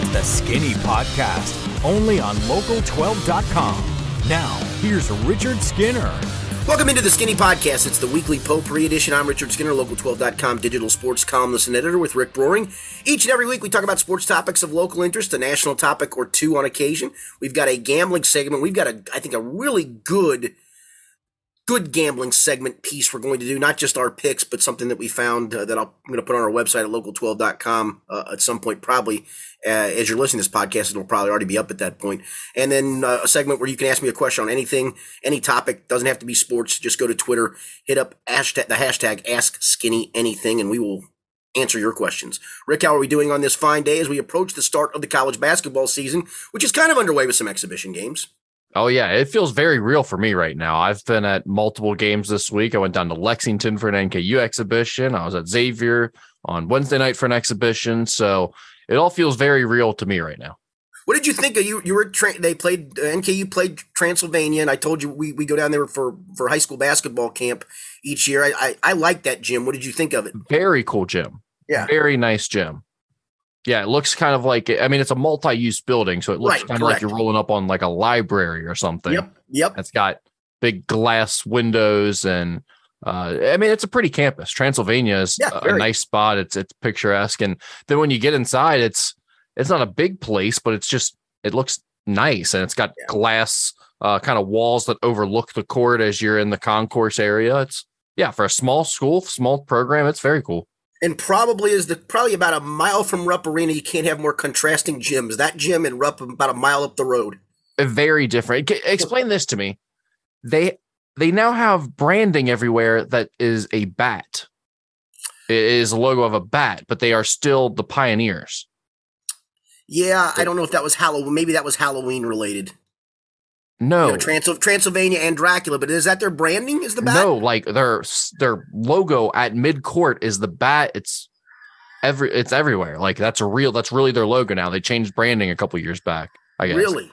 It's the Skinny Podcast, only on local12.com. Now, here's Richard Skinner. Welcome into the Skinny Podcast. It's the weekly potpourri edition. I'm Richard Skinner, local12.com digital sports columnist and editor with Rick Broering. Each and every week we talk about sports topics of local interest, a national topic or two on occasion. We've got a gambling segment. We've got a, I think, a really good good gambling segment piece we're going to do, not just our picks, but something that we found uh, that i am going to put on our website at local12.com uh, at some point, probably uh, as you're listening to this podcast, it'll probably already be up at that point. And then uh, a segment where you can ask me a question on anything, any topic. Doesn't have to be sports. Just go to Twitter, hit up hashtag, the hashtag Ask Skinny Anything, and we will answer your questions. Rick, how are we doing on this fine day as we approach the start of the college basketball season, which is kind of underway with some exhibition games? Oh yeah, it feels very real for me right now. I've been at multiple games this week. I went down to Lexington for an NKU exhibition. I was at Xavier on Wednesday night for an exhibition. So it all feels very real to me right now. What did you think of you? You were tra- they played uh, NKU played Transylvania, and I told you we, we go down there for for high school basketball camp each year. I, I I like that gym. What did you think of it? Very cool gym. Yeah, very nice gym. Yeah, it looks kind of like I mean it's a multi-use building, so it looks right, kind of like you're rolling up on like a library or something. Yep. Yep. It's got big glass windows and uh, I mean it's a pretty campus. Transylvania is yeah, a, a nice spot. It's it's picturesque, and then when you get inside, it's it's not a big place, but it's just it looks nice and it's got yeah. glass uh, kind of walls that overlook the court as you're in the concourse area. It's yeah for a small school, small program, it's very cool and probably is the probably about a mile from Rupp Arena. You can't have more contrasting gyms. That gym and Rupp about a mile up the road. Very different. Explain this to me. They they now have branding everywhere that is a bat. It is a logo of a bat, but they are still the pioneers. Yeah, I don't know if that was Halloween. Maybe that was Halloween related. No, you know, Trans- Transylvania and Dracula, but is that their branding? Is the bat? No, like their their logo at mid court is the bat. It's every it's everywhere. Like that's a real. That's really their logo now. They changed branding a couple years back. I guess. Really.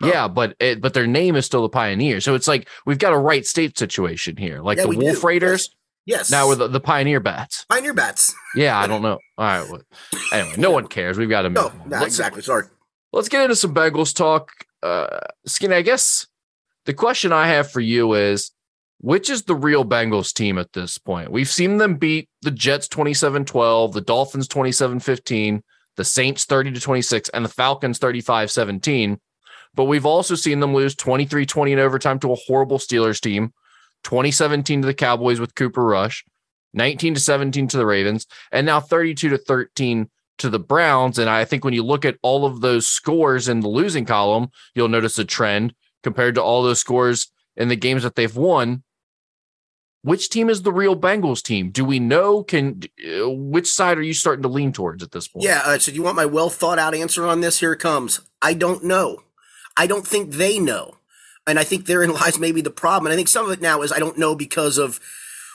Yeah, but it, but their name is still the Pioneer. So it's like we've got a Wright State situation here. Like yeah, the Wolf do. Raiders. Yes. Now we're the, the Pioneer Bats. Pioneer Bats. yeah, I don't know. All right. Well, anyway, no one cares. We've got to move. No, exactly. Sorry. Let's get into some Bengals talk uh, Skinny, I guess the question I have for you is which is the real Bengals team at this point? We've seen them beat the Jets 27 12, the Dolphins 27 15, the Saints 30 to 26, and the Falcons 35 17. But we've also seen them lose 23 20 in overtime to a horrible Steelers team, 2017 to the Cowboys with Cooper Rush, 19 to 17 to the Ravens, and now 32 to 13 to the Browns. And I think when you look at all of those scores in the losing column, you'll notice a trend compared to all those scores in the games that they've won. Which team is the real Bengals team? Do we know? Can uh, which side are you starting to lean towards at this point? Yeah. Uh, so, you want my well thought out answer on this? Here it comes. I don't know. I don't think they know, and I think therein lies maybe the problem. And I think some of it now is I don't know because of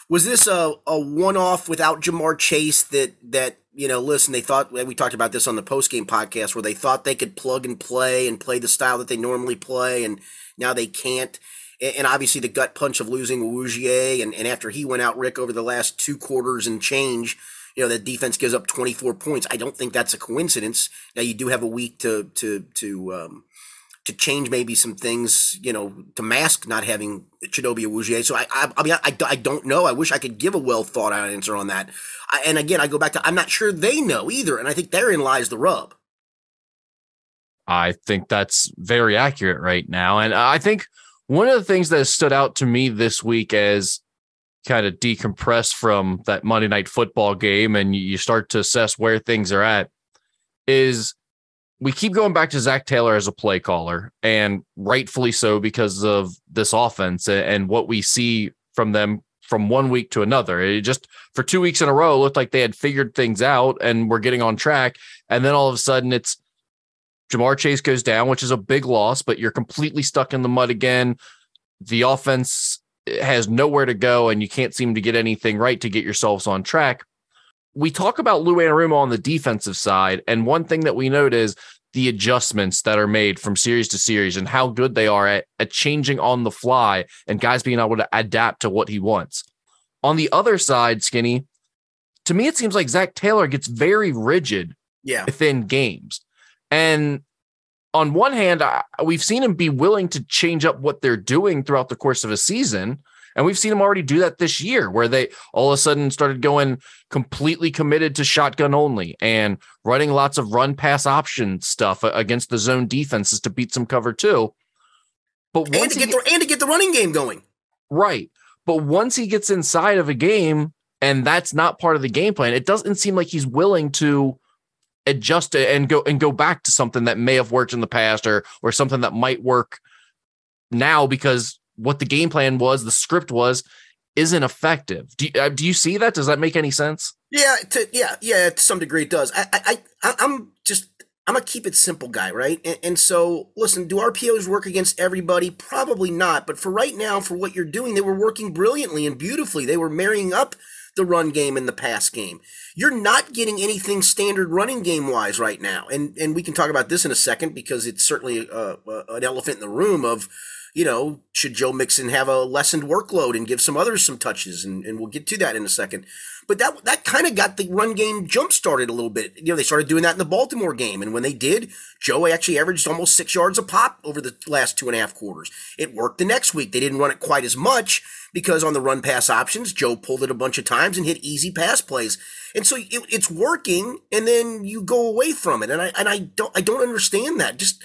was this a, a one off without Ja'Marr Chase that that you know, listen, they thought we talked about this on the post game podcast where they thought they could plug and play and play the style that they normally play, and now they can't. And obviously, the gut punch of losing Awuzie, and, and after he went out, Rick, over the last two quarters and change, you know, the defense gives up 24 points. I don't think that's a coincidence. Now, you do have a week to to to um, to change maybe some things, you know, to mask not having Chidobe Awuzie. So I, I, I mean, I, I don't know. I wish I could give a well thought out answer on that. I, and again, I go back to I'm not sure they know either, and I think therein lies the rub. I think that's very accurate right now, and I think one of the things that has stood out to me this week as kind of decompress from that Monday night football game, and you start to assess where things are at, is we keep going back to Zac Taylor as a play caller, and rightfully so because of this offense and what we see from them from one week to another. It just for two weeks in a row looked like they had figured things out and were getting on track. And then all of a sudden it's Ja'Marr Chase goes down, which is a big loss, but you're completely stuck in the mud again. The offense has nowhere to go, and you can't seem to get anything right to get yourselves on track we talk about Lou Anarumo on the defensive side, and one thing that we note is the adjustments that are made from series to series and how good they are at, at changing on the fly and guys being able to adapt to what he wants. On the other side, Skinny, to me, it seems like Zac Taylor gets very rigid yeah. within games. And on one hand, I, we've seen him be willing to change up what they're doing throughout the course of a season. And we've seen them already do that this year, where they all of a sudden started going completely committed to shotgun only and running lots of run pass option stuff against the zone defenses to beat some cover two. But and to get the, and to get the running game going, right? But once he gets inside of a game, and that's not part of the game plan, it doesn't seem like he's willing to adjust it and go and go back to something that may have worked in the past or or something that might work now because what the game plan was, the script was, isn't effective. Do you, uh, do you see that? Does that make any sense? Yeah, to, yeah, yeah. To some degree, it does. I, I, I I'm just I'm a keep it simple guy, right? And, and, so, listen, do RPOs work against everybody? Probably not. But for right now, for what you're doing, they were working brilliantly and beautifully. They were marrying up the run game and the pass game. You're not getting anything standard running game wise right now, and and we can talk about this in a second because it's certainly uh, uh, an elephant in the room of you know, should Joe Mixon have a lessened workload and give some others some touches? And, and we'll get to that in a second. But that that kind of got the run game jump started a little bit. You know, they started doing that in the Baltimore game, and when they did, Joe actually averaged almost six yards a pop over the last two and a half quarters. It worked the next week. They didn't run it quite as much because on the run pass options, Joe pulled it a bunch of times and hit easy pass plays. And so it, it's working, and then you go away from it. And I and I don't I don't understand that. Just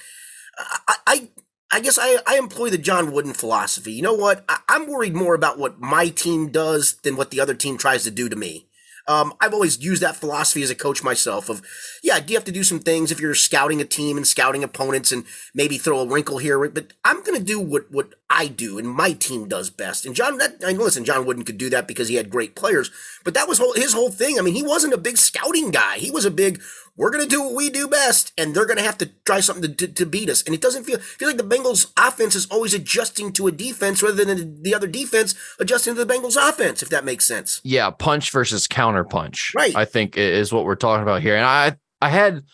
I, I I guess I, I employ the John Wooden philosophy. You know what? I, am worried more about what my team does than what the other team tries to do to me. Um, I've always used that philosophy as a coach myself of, yeah, do you have to do some things if you're scouting a team and scouting opponents and maybe throw a wrinkle here, but I'm going to do what, what I do and my team does best. And John, that, I mean, listen, John Wooden could do that because he had great players, but that was whole, his whole thing. I mean, he wasn't a big scouting guy. He was a big, we're going to do what we do best, and they're going to have to try something to, to, to, beat us. And it doesn't feel feel like the Bengals offense is always adjusting to a defense rather than the other defense adjusting to the Bengals offense, if that makes sense. Yeah, punch versus counter punch. Right. I think is what we're talking about here. And I I had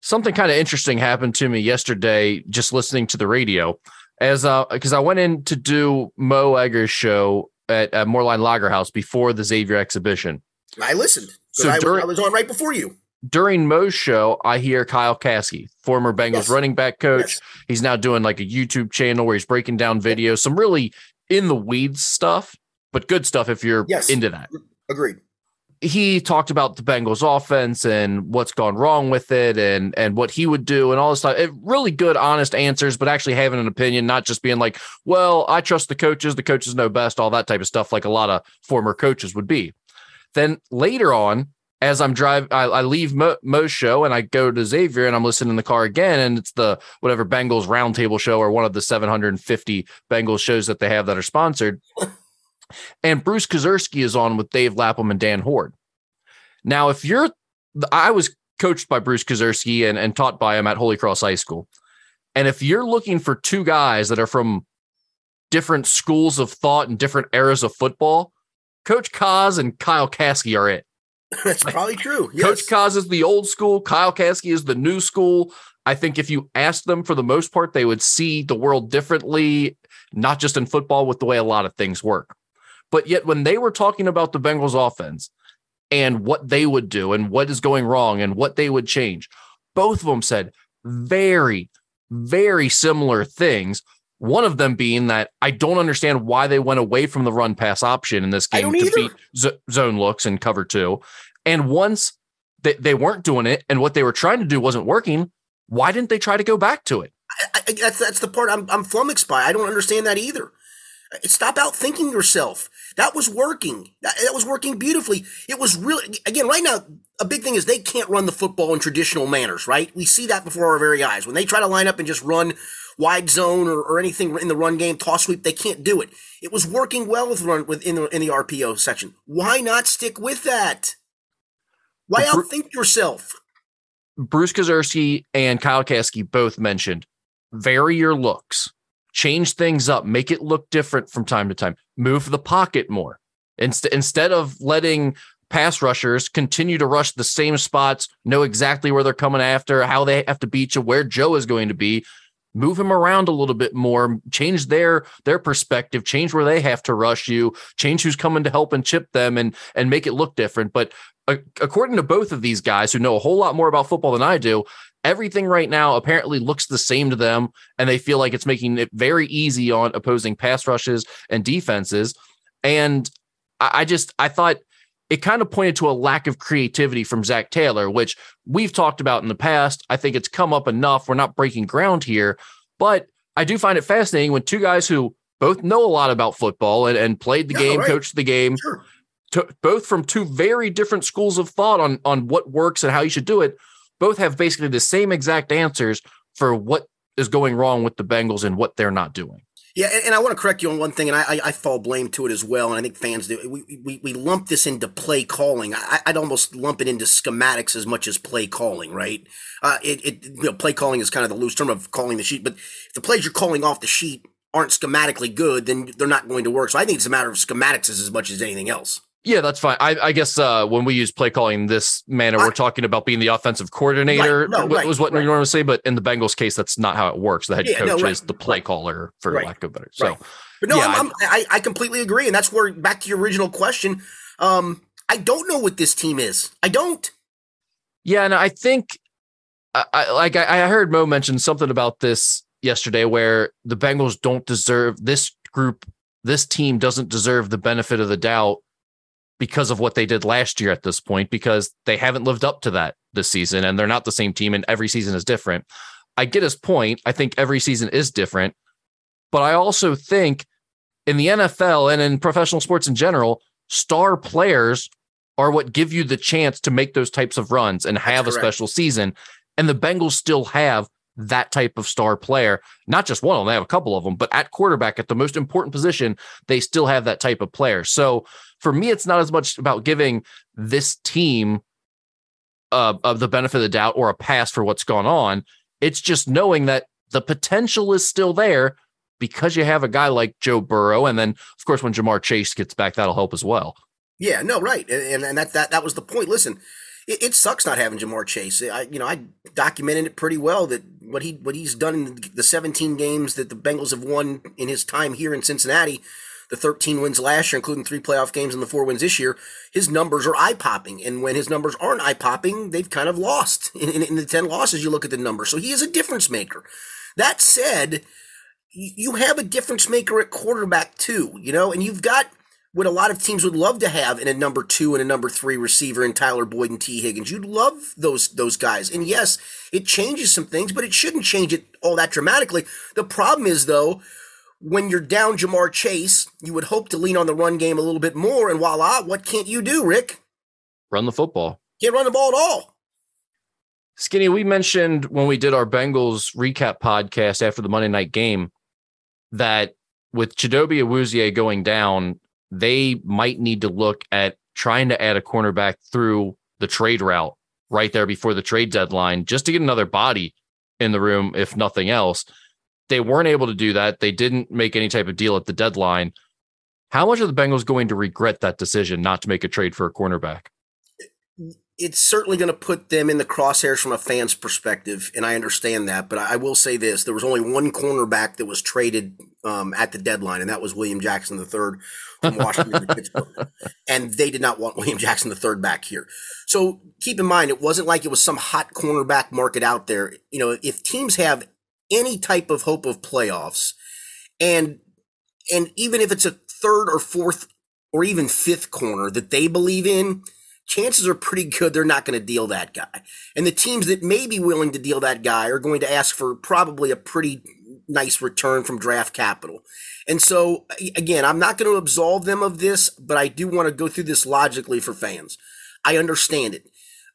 something kind of interesting happen to me yesterday just listening to the radio as uh because I went in to do Mo Egger's show at, at Moerlein Lager House before the Xavier exhibition. I listened. So I, during, I was on right before you during Mo's show, I hear Kyle Caskey, former Bengals yes. running back coach. Yes. He's now doing like a YouTube channel where he's breaking down videos, some really in the weeds stuff, but good stuff if you're yes. into that. Agreed. He talked about the Bengals offense and what's gone wrong with it and and what he would do and all this stuff. It, really good, honest answers, but actually having an opinion, not just being like, well, I trust the coaches, the coaches know best, all that type of stuff, like a lot of former coaches would be. Then later on, as I'm driving, I, I, leave Mo, Mo's show and I go to Xavier and I'm listening in the car again. And it's the whatever Bengals roundtable show or one of the 750 Bengals shows that they have that are sponsored. and Bruce Kozerski is on with Dave Lapham and Dan Hoard. Now, if you're, I was coached by Bruce Kozerski and, and taught by him at Holy Cross High School. And if you're looking for two guys that are from different schools of thought and different eras of football, Coach Kaz and Kyle Caskey are it. That's probably true. Yes. Coach Kaz is the old school. Kyle Caskey is the new school. I think if you asked them for the most part, they would see the world differently, not just in football, with the way a lot of things work. But yet, when they were talking about the Bengals offense and what they would do and what is going wrong and what they would change, both of them said very, very similar things. One of them being that I don't understand why they went away from the run pass option in this game to either. beat z- zone looks and cover two. And once they, they weren't doing it and what they were trying to do wasn't working, why didn't they try to go back to it? I, I, that's that's the part I'm, I'm flummoxed by. I don't understand that either. Stop out thinking yourself. That was working. That, that was working beautifully. It was really again right now. A big thing is they can't run the football in traditional manners. Right? We see that before our very eyes when they try to line up and just run wide zone or, or anything in the run game, toss sweep. They can't do it. It was working well with run within the, in the RPO section. Why not stick with that? Why outthink yourself? Bruce Kozerski and Kyle Caskey both mentioned vary your looks, change things up, make it look different from time to time, move the pocket more. Inst- instead of letting pass rushers continue to rush the same spots, know exactly where they're coming after, how they have to beat you, where Joe is going to be, move him around a little bit more change their their perspective change where they have to rush you change who's coming to help and chip them and and make it look different but uh, according to both of these guys who know a whole lot more about football than I do everything right now apparently looks the same to them, and they feel like it's making it very easy on opposing pass rushes and defenses. And I, I just I thought it kind of pointed to a lack of creativity from Zac Taylor, which we've talked about in the past. I think it's come up enough. We're not breaking ground here, but I do find it fascinating when two guys who both know a lot about football and, and played the yeah, game, right. coached the game, sure. to, both from two very different schools of thought on on what works and how you should do it, both have basically the same exact answers for what is going wrong with the Bengals and what they're not doing. Yeah, and, and I want to correct you on one thing, and I, I, fall blame to it as well, and I think fans do. We, we, we lump this into play calling. I, would almost lump it into schematics as much as play calling, right? Uh, it, it you know, play calling is kind of the loose term of calling the sheet, but if the plays you're calling off the sheet aren't schematically good, then they're not going to work. So I think it's a matter of schematics as much as anything else. Yeah, that's fine. I, I guess uh, when we use play calling this manner, I, we're talking about being the offensive coordinator. Right, no, right, was what right. you normally say, but in the Bengals case, that's not how it works. The head yeah, coach no, is the play caller, for lack of better. So, but no, yeah, I'm, I'm, I, I completely agree, and that's where back to your original question. Um, I don't know what this team is. I don't. Yeah, and I think, I, like I, I heard Mo mention something about this yesterday, where the Bengals don't deserve this group, this team doesn't deserve the benefit of the doubt because of what they did last year at this point, because they haven't lived up to that this season and they're not the same team and every season is different. I get his point. I think every season is different. But I also think in the NFL and in professional sports in general, star players are what give you the chance to make those types of runs and have a special season. And the Bengals still have that type of star player. Not just one of them, they have a couple of them, but at quarterback, at the most important position, they still have that type of player. So for me, it's not as much about giving this team uh, of the benefit of the doubt or a pass for what's gone on. It's just knowing that the potential is still there because you have a guy like Joe Burrow, and then of course when Ja'Marr Chase gets back, that'll help as well. Yeah, no, right, and and that that that was the point. Listen, it, it sucks not having Ja'Marr Chase. I you know I documented it pretty well that what he what he's done in the 17 games that the Bengals have won in his time here in Cincinnati the 13 wins last year, including three playoff games and the four wins this year, his numbers are eye popping. And when his numbers aren't eye popping, they've kind of lost. In, in, in, the 10 losses, you look at the numbers. So he is a difference maker. That said, you have a difference maker at quarterback too, you know, and you've got what a lot of teams would love to have in a number two and a number three receiver in Tyler Boyd and Tee Higgins. You'd love those those guys. And yes, it changes some things, but it shouldn't change it all that dramatically. The problem is though, when you're down Ja'Marr Chase, you would hope to lean on the run game a little bit more. And voila, what can't you do, Rick? Run the football. Can't run the ball at all. Skinny, we mentioned when we did our Bengals recap podcast after the Monday night game that with Chidobe Awuzie going down, they might need to look at trying to add a cornerback through the trade route right there before the trade deadline just to get another body in the room, if nothing else they weren't able to do that. They didn't make any type of deal at the deadline. How much are the Bengals going to regret that decision not to make a trade for a cornerback? It's certainly going to put them in the crosshairs from a fan's perspective, and I understand that. But I will say this: there was only one cornerback that was traded um, at the deadline, and that was William Jackson III from Washington to Pittsburgh, and they did not want William Jackson III back here. So keep in mind, it wasn't like it was some hot cornerback market out there. You know, if teams have any type of hope of playoffs. And and even if it's a third or fourth or even fifth corner that they believe in, chances are pretty good they're not going to deal that guy. And the teams that may be willing to deal that guy are going to ask for probably a pretty nice return from draft capital. And so, again, I'm not going to absolve them of this, but I do want to go through this logically for fans. I understand it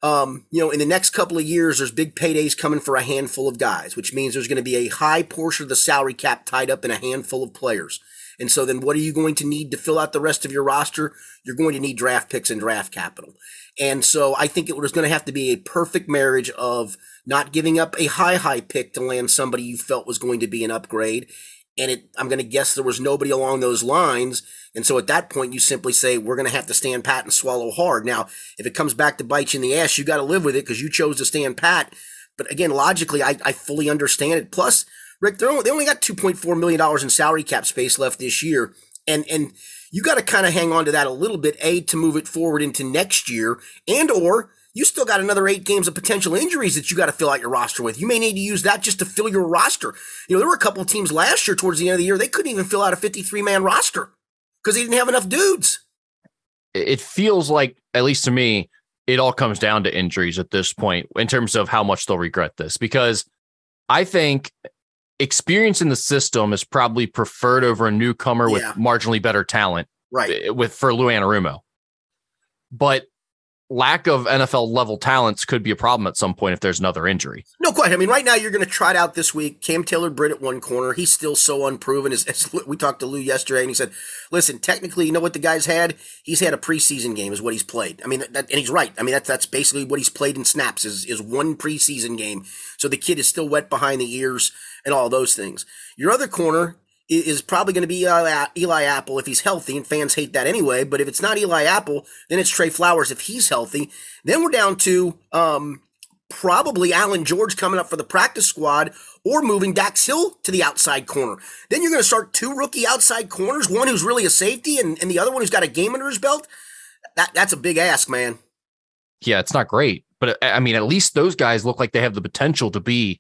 um, you know, in the next couple of years, there's big paydays coming for a handful of guys, which means there's going to be a high portion of the salary cap tied up in a handful of players. And so then what are you going to need to fill out the rest of your roster? You're going to need draft picks and draft capital. And so I think it was going to have to be a perfect marriage of not giving up a high, high pick to land somebody you felt was going to be an upgrade and it, I'm going to guess there was nobody along those lines. And so at that point, you simply say, we're going to have to stand pat and swallow hard. Now, if it comes back to bite you in the ass, you got to live with it because you chose to stand pat. But again, logically, I, I fully understand it. Plus, Rick, only, they only got $2.4 million in salary cap space left this year. And, and you got to kind of hang on to that a little bit, A, to move it forward into next year and or you still got another eight games of potential injuries that you got to fill out your roster with. You may need to use that just to fill your roster. You know, there were a couple of teams last year towards the end of the year, they couldn't even fill out a 53 man roster because they didn't have enough dudes. It feels like, at least to me, it all comes down to injuries at this point in terms of how much they'll regret this because I think experience in the system is probably preferred over a newcomer yeah. with marginally better talent. Right. Eh, with for Lou Anarumo. But lack of NFL level talents could be a problem at some point if there's another injury. No question. I mean, right now you're going to try it out this week. Cam Taylor Britt at one corner. He's still so unproven. As, as, we talked to Lou yesterday, and he said, "Listen, technically, you know what the guy's had? He's had a preseason game, is what he's played. I mean, that, and he's right. I mean, that's that's basically what he's played in snaps is is one preseason game. So the kid is still wet behind the ears and all those things. Your other corner is probably going to be Eli Apple if he's healthy, and fans hate that anyway. But if it's not Eli Apple, then it's Trey Flowers if he's healthy. Then we're down to um, probably Allan George coming up for the practice squad or moving Dax Hill to the outside corner. Then you're going to start two rookie outside corners, one who's really a safety and, and the other one who's got a game under his belt. That That's a big ask, man. Yeah, it's not great. But I mean, at least those guys look like they have the potential to be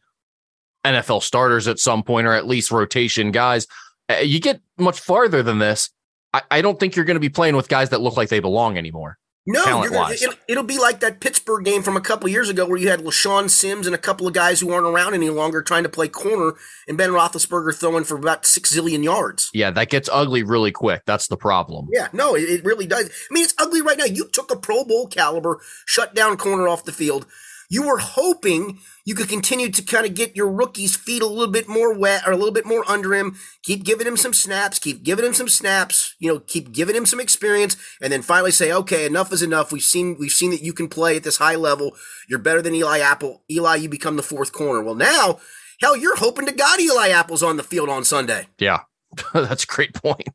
NFL starters at some point, or at least rotation guys. Uh, you get much farther than this. I, I don't think you're going to be playing with guys that look like they belong anymore. No, it'll, it'll, be like that Pittsburgh game from a couple years ago where you had LeShaun Sims and a couple of guys who aren't around any longer trying to play corner, and Ben Roethlisberger throwing for about six zillion yards. Yeah, that gets ugly really quick. That's the problem. Yeah, no, it, it really does. I mean, it's ugly right now. You took a Pro Bowl caliber shut down corner off the field you were hoping you could continue to kind of get your rookie's feet a little bit more wet or a little bit more under him, keep giving him some snaps, keep giving him some snaps, you know, keep giving him some experience, and then finally say, okay, enough is enough. We've seen we've seen that you can play at this high level. You're better than Eli Apple. Eli, you become the fourth corner. Well, now, hell, you're hoping to God Eli Apple's on the field on Sunday. Yeah, that's a great point.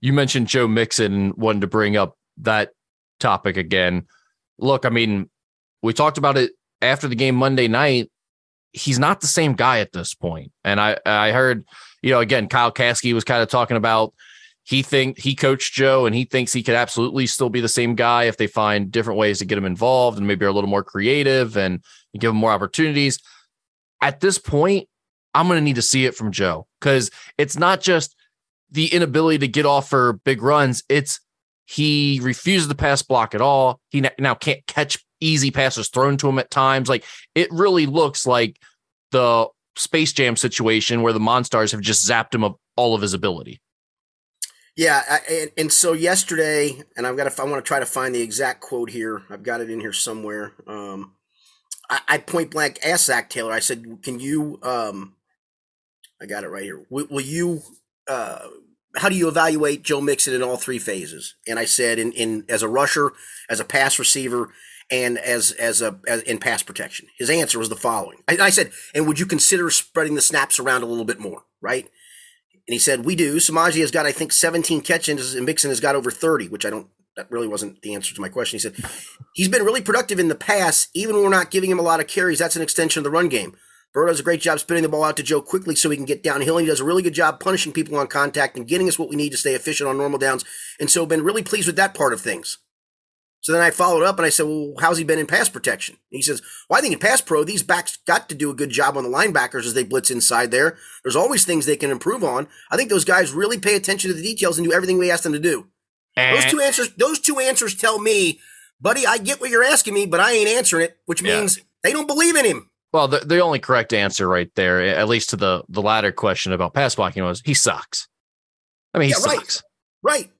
You mentioned Joe Mixon, wanted to bring up that topic again. Look, I mean, we talked about it after the game Monday night. He's not the same guy at this point. And I I heard, you know, again, Kyle Caskey was kind of talking about he think he coached Joe and he thinks he could absolutely still be the same guy if they find different ways to get him involved and maybe are a little more creative and give him more opportunities. At this point, I'm going to need to see it from Joe because it's not just the inability to get off for big runs. It's he refuses to pass block at all. He now can't catch easy passes thrown to him at times. Like it really looks like the Space Jam situation where the Monstars have just zapped him of all of his ability. Yeah, I, and, and, so yesterday, and I've got to, I want to try to find the exact quote here. I've got it in here somewhere. Um, I, I, point blank asked Zac Taylor. I said, "Can you?" Um, I got it right here. Will, will you? Uh, how do you evaluate Joe Mixon in all three phases? And I said, in, in as a rusher, as a pass receiver, and as as a as in pass protection. His answer was the following. I, I, said, and would you consider spreading the snaps around a little bit more, right? And he said, we do. Samaje has got, I think, 17 catches, and Mixon has got over 30, which I don't. That really wasn't the answer to my question. He said, he's been really productive in the pass, even when we're not giving him a lot of carries. That's an extension of the run game. Burrow does a great job spinning the ball out to Joe quickly so he can get downhill. And he does a really good job punishing people on contact and getting us what we need to stay efficient on normal downs. And so been really pleased with that part of things. So then I followed up and I said, well, how's he been in pass protection? And he says, well, I think in pass pro, these backs got to do a good job on the linebackers as they blitz inside there. There's always things they can improve on. I think those guys really pay attention to the details and do everything we ask them to do. those two answers, those two answers tell me, buddy, I get what you're asking me, but I ain't answering it, which means yeah. they don't believe in him. Well, the, the only correct answer right there, at least to the the latter question about pass blocking, was he sucks. I mean, he yeah, sucks. Right. right.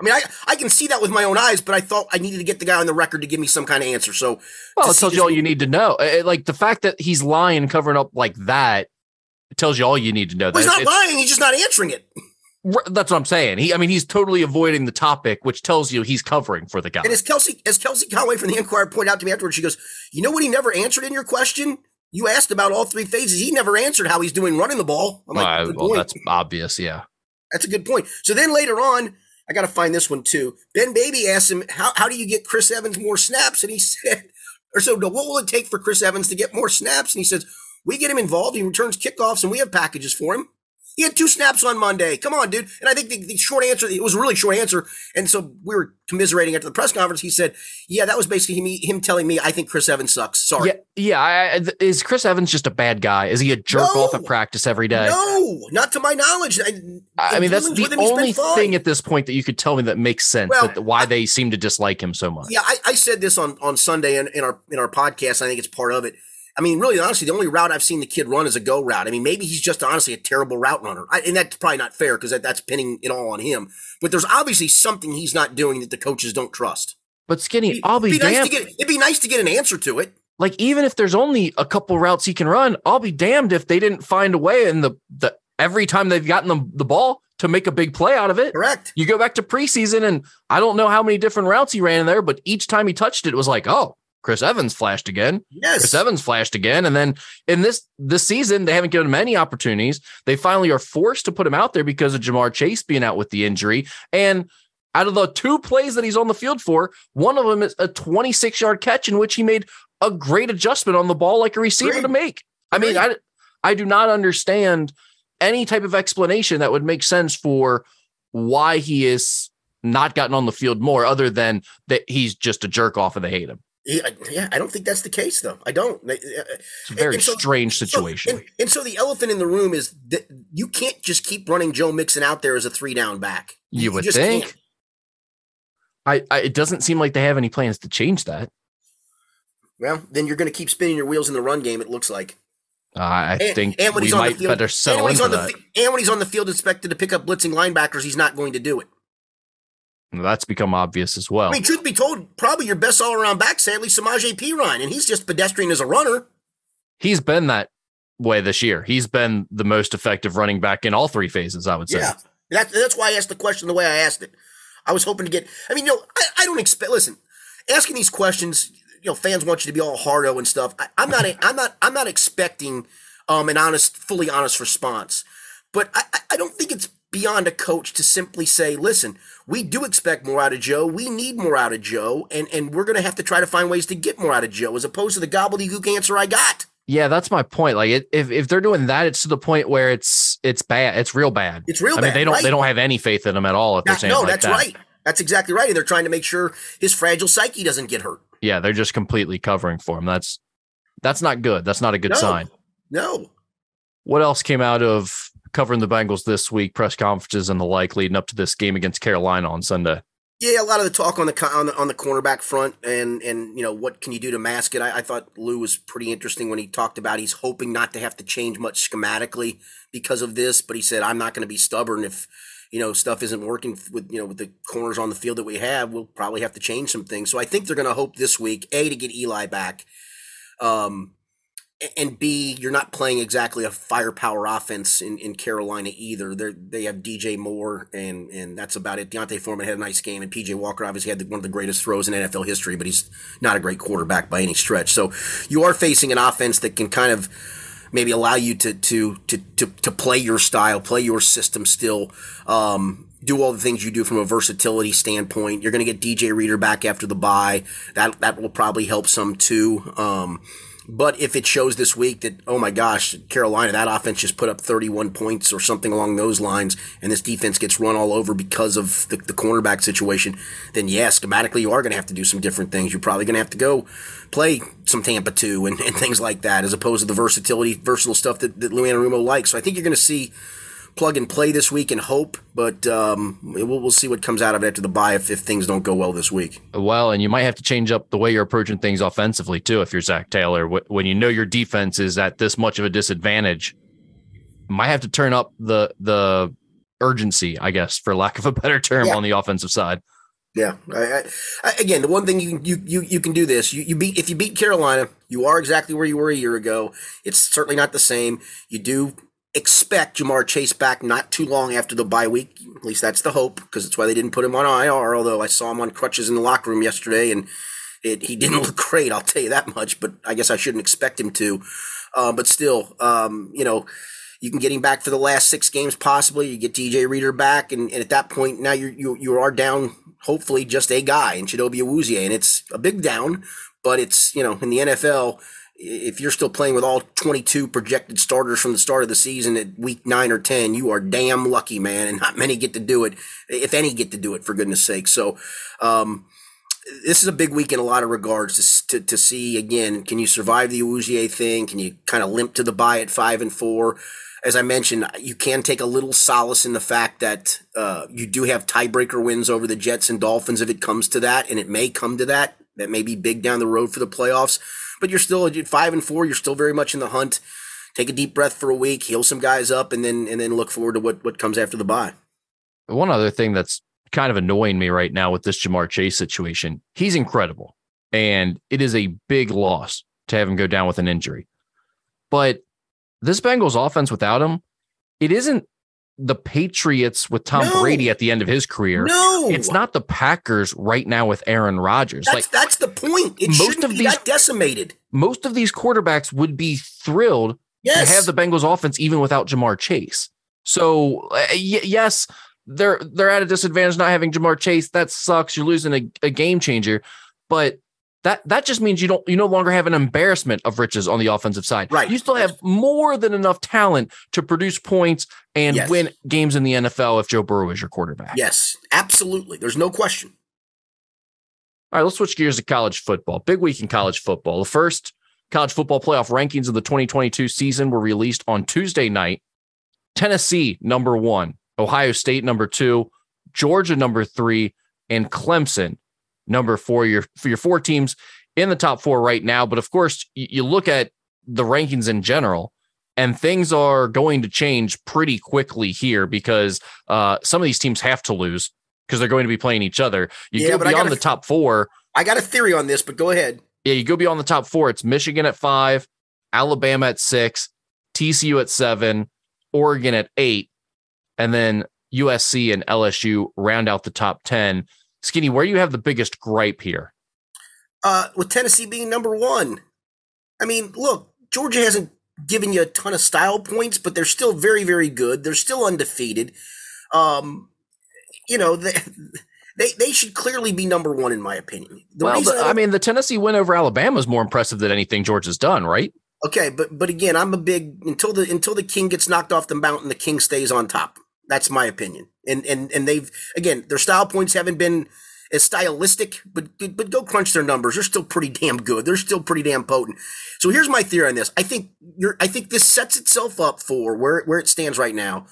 I mean, I, I can see that with my own eyes, but I thought I needed to get the guy on the record to give me some kind of answer. So, well, it tells you all you need to know. Like the fact that he's lying, covering up like that, it tells you all you need to know. Well, he's not it's, lying; he's just not answering it. That's what I'm saying. He, I mean, he's totally avoiding the topic, which tells you he's covering for the guy. And as Kelsey, as Kelsey Conway from the Enquirer pointed out to me afterwards, she goes, "You know what? He never answered in your question. You asked about all three phases. He never answered how he's doing running the ball." I'm like, uh, well, that's obvious. Yeah, that's a good point. So then later on I got to find this one too. Ben Baby asked him, how, how do you get Chris Evans more snaps? And he said, or so, what will it take for Chris Evans to get more snaps? And he says, we get him involved. He returns kickoffs and we have packages for him. He had two snaps on Monday. Come on, dude. And I think the, the, short answer, it was a really short answer. And so we were commiserating after the press conference. He said, Yeah, that was basically him, him telling me, I think Chris Evans sucks. Sorry. Yeah. Yeah. I, is Chris Evans just a bad guy? Is he a jerk no, off at practice every day? No, not to my knowledge. I, I mean, that's the only thing at this point that you could tell me that makes sense well, that why I, they seem to dislike him so much. Yeah. I, I said this on, on Sunday in, in our, in our podcast. I think it's part of it I mean, really, honestly, the only route I've seen the kid run is a go route. I mean, maybe he's just honestly a terrible route runner. I, and that's probably not fair because that, that's pinning it all on him. But there's obviously something he's not doing that the coaches don't trust. But Skinny, it'd, I'll be, it'd be damned. Nice get, it'd be nice to get an answer to it. Like, even if there's only a couple routes he can run, I'll be damned if they didn't find a way in the, the every time they've gotten the, the ball to make a big play out of it. Correct. You go back to preseason, and I don't know how many different routes he ran in there, but each time he touched it, it was like, oh, Chris Evans flashed again. Yes. Chris Evans flashed again. And then in this this season, they haven't given him any opportunities. They finally are forced to put him out there because of Ja'Marr Chase being out with the injury. And out of the two plays that he's on the field for, one of them is a 26 yard catch in which he made a great adjustment on the ball like a receiver great. to make. I mean, I I do not understand any type of explanation that would make sense for why he is not gotten on the field more other than that he's just a jerk off and they hate him. Yeah, I don't think that's the case, though. I don't. Uh, it's a very so, strange situation. So, and, and, so the elephant in the room is that you can't just keep running Joe Mixon out there as a three down back. You, you would think. I, I, it doesn't seem like they have any plans to change that. Well, then you're going to keep spinning your wheels in the run game. It looks like. Uh, I and, think and when we he's might on the field, better settle into that. The, and when he's on the field expected to pick up blitzing linebackers, he's not going to do it. That's become obvious as well. I mean, truth be told, probably your best all around back, sadly, Samaje Perine, and he's just pedestrian as a runner. He's been that way this year. He's been the most effective running back in all three phases, I would say. Yeah. That, that's why I asked the question the way I asked it. I was hoping to get, I mean, you know, I, I don't expect, listen, asking these questions, you know, fans want you to be all hardo and stuff. I, am not, I'm not, I'm not expecting um, an honest, fully honest response. But I, I don't think it's beyond a coach to simply say, listen, we do expect more out of Joe. We need more out of Joe, and, and we're going to have to try to find ways to get more out of Joe as opposed to the gobbledygook answer I got. Yeah, that's my point. Like, it, if if they're doing that, it's to the point where it's it's bad. It's real bad. It's real I bad. Mean, they don't right? they don't have any faith in him at all. If they're saying no, like that's that. right. That's exactly right. And they're trying to make sure his fragile psyche doesn't get hurt. Yeah, they're just completely covering for him. That's that's not good. That's not a good no, sign. No. What else came out of covering the Bengals this week, press conferences and the like leading up to this game against Carolina on Sunday. Yeah, a lot of the talk on the on the, on the cornerback front, and and you know what can you do to mask it. I, I, thought Lou was pretty interesting when he talked about he's hoping not to have to change much schematically because of this, but he said I'm not going to be stubborn if you know stuff isn't working with you know with the corners on the field that we have. We'll probably have to change some things. So I think they're going to hope this week a to get Eli back. Um, and B, you're not playing exactly a firepower offense in, in Carolina either. They they have DJ Moore and and that's about it. D'Onta Foreman had a nice game, and PJ Walker obviously had the, one of the greatest throws in NFL history, but he's not a great quarterback by any stretch. So you are facing an offense that can kind of maybe allow you to to to to, to play your style, play your system still. Um, do all the things you do from a versatility standpoint. You're going to get DJ Reader back after the bye. That that will probably help some too. Um, but if it shows this week that, oh my gosh, Carolina, that offense just put up 31 points or something along those lines, and this defense gets run all over because of the, the cornerback situation, then yeah, schematically you are going to have to do some different things. You're probably going to have to go play some Tampa 2 and, and things like that, as opposed to the versatility, versatile stuff that, that Lou Anarumo likes. So I think you're going to see plug and play this week and hope, but um, we'll, we'll see what comes out of it after the bye if, if things don't go well this week. Well, and you might have to change up the way you're approaching things offensively too. If you're Zac Taylor, when you know your defense is at this much of a disadvantage, might have to turn up the the urgency, I guess, for lack of a better term, yeah. on the offensive side. Yeah. I, I, again, the one thing you can you, you you can do this. You, you beat if you beat Carolina, you are exactly where you were a year ago. It's certainly not the same. You do expect Ja'Marr Chase back not too long after the bye week. At least that's the hope, because that's why they didn't put him on IR. Although I saw him on crutches in the locker room yesterday, and it, he didn't look great. I'll tell you that much. But I guess I shouldn't expect him to. Uh, but still, um, you know, you can get him back for the last six games possibly. You get DJ Reader back, and, and at that point, now you you you are down. Hopefully, just a guy in Chidobe Awuzie, and it's a big down, but it's you know in the NFL if you're still playing with all 22 projected starters from the start of the season at week nine or 10, you are damn lucky, man. And not many get to do it, if any get to do it, for goodness sake. So, um, this is a big week in a lot of regards to, to, to see again, can you survive the Awuzie thing? Can you kind of limp to the bye at five and four? As I mentioned, you can take a little solace in the fact that uh, you do have tiebreaker wins over the Jets and Dolphins if it comes to that, and it may come to that. That may be big down the road for the playoffs but you're still at five and four. You're still very much in the hunt. Take a deep breath for a week, heal some guys up, and then and then look forward to what what comes after the bye. One other thing that's kind of annoying me right now with this Ja'Marr Chase situation, he's incredible, and it is a big loss to have him go down with an injury. But this Bengals offense without him, it isn't the Patriots with Tom no. Brady at the end of his career. No, it's not the Packers right now with Aaron Rodgers. That's, like that's the point. It most of these decimated. Most of these quarterbacks would be thrilled yes. to have the Bengals offense even without Ja'Marr Chase. So uh, y- yes, they're they're at a disadvantage not having Ja'Marr Chase. That sucks. You're losing a, a game changer, but that that just means you don't you no longer have an embarrassment of riches on the offensive side. Right. You still have more than enough talent to produce points and yes. win games in the NFL if Joe Burrow is your quarterback. Yes, absolutely. There's no question. All right, let's switch gears to college football. Big week in college football. The first college football playoff rankings of the 2022 season were released on Tuesday night. Tennessee number 1, Ohio State number 2, Georgia number 3, and Clemson number four. Your for your four teams in the top four right now. But of course, you, you look at the rankings in general, and things are going to change pretty quickly here because uh, some of these teams have to lose because they're going to be playing each other. You yeah, go beyond the top four. I got a theory on this, but go ahead. Yeah, you go beyond the top four. It's Michigan at five, Alabama at six, TCU at seven, Oregon at eight, and then USC and LSU round out the top 10. Skinny, where you have the biggest gripe here? Uh, with Tennessee being number one. I mean, look, Georgia hasn't given you a ton of style points, but they're still very, very good. They're still undefeated. Um, you know, they, they they should clearly be number one in my opinion. The well, the, I, I mean, the Tennessee win over Alabama is more impressive than anything Georgia's done, right? Okay, but but again, I'm a big until the until the king gets knocked off the mountain, the king stays on top. That's my opinion. And and and they've again their style points haven't been as stylistic, but but go crunch their numbers. They're still pretty damn good. They're still pretty damn potent. So here's my theory on this. I think you're I think this sets itself up for where where it stands right now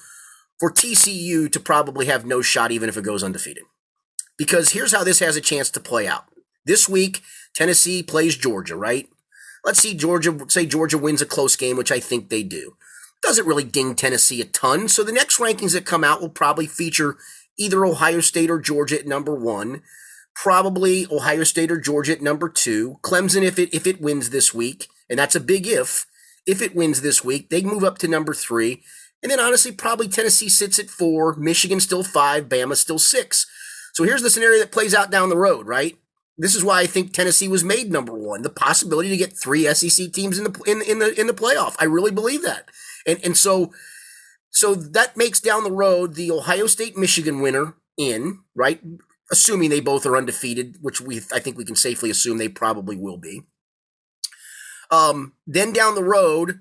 for TCU to probably have no shot even if it goes undefeated. Because here's how this has a chance to play out. This week, Tennessee plays Georgia, right? Let's see Georgia say Georgia wins a close game, which I think they do doesn't really ding Tennessee a ton. So the next rankings that come out will probably feature either Ohio State or Georgia at number one, probably Ohio State or Georgia at number two, Clemson if it if it wins this week, and that's a big if. If it wins this week, they move up to number three. And then honestly, probably Tennessee sits at four, Michigan still five, Bama still six. So here's the scenario that plays out down the road, right? This is why I think Tennessee was made number one. The possibility to get three SEC teams in the in, in the in the playoff. I really believe that. And and so so that makes down the road the Ohio State Michigan winner in, right? Assuming they both are undefeated, which we I think we can safely assume they probably will be. Um, then down the road,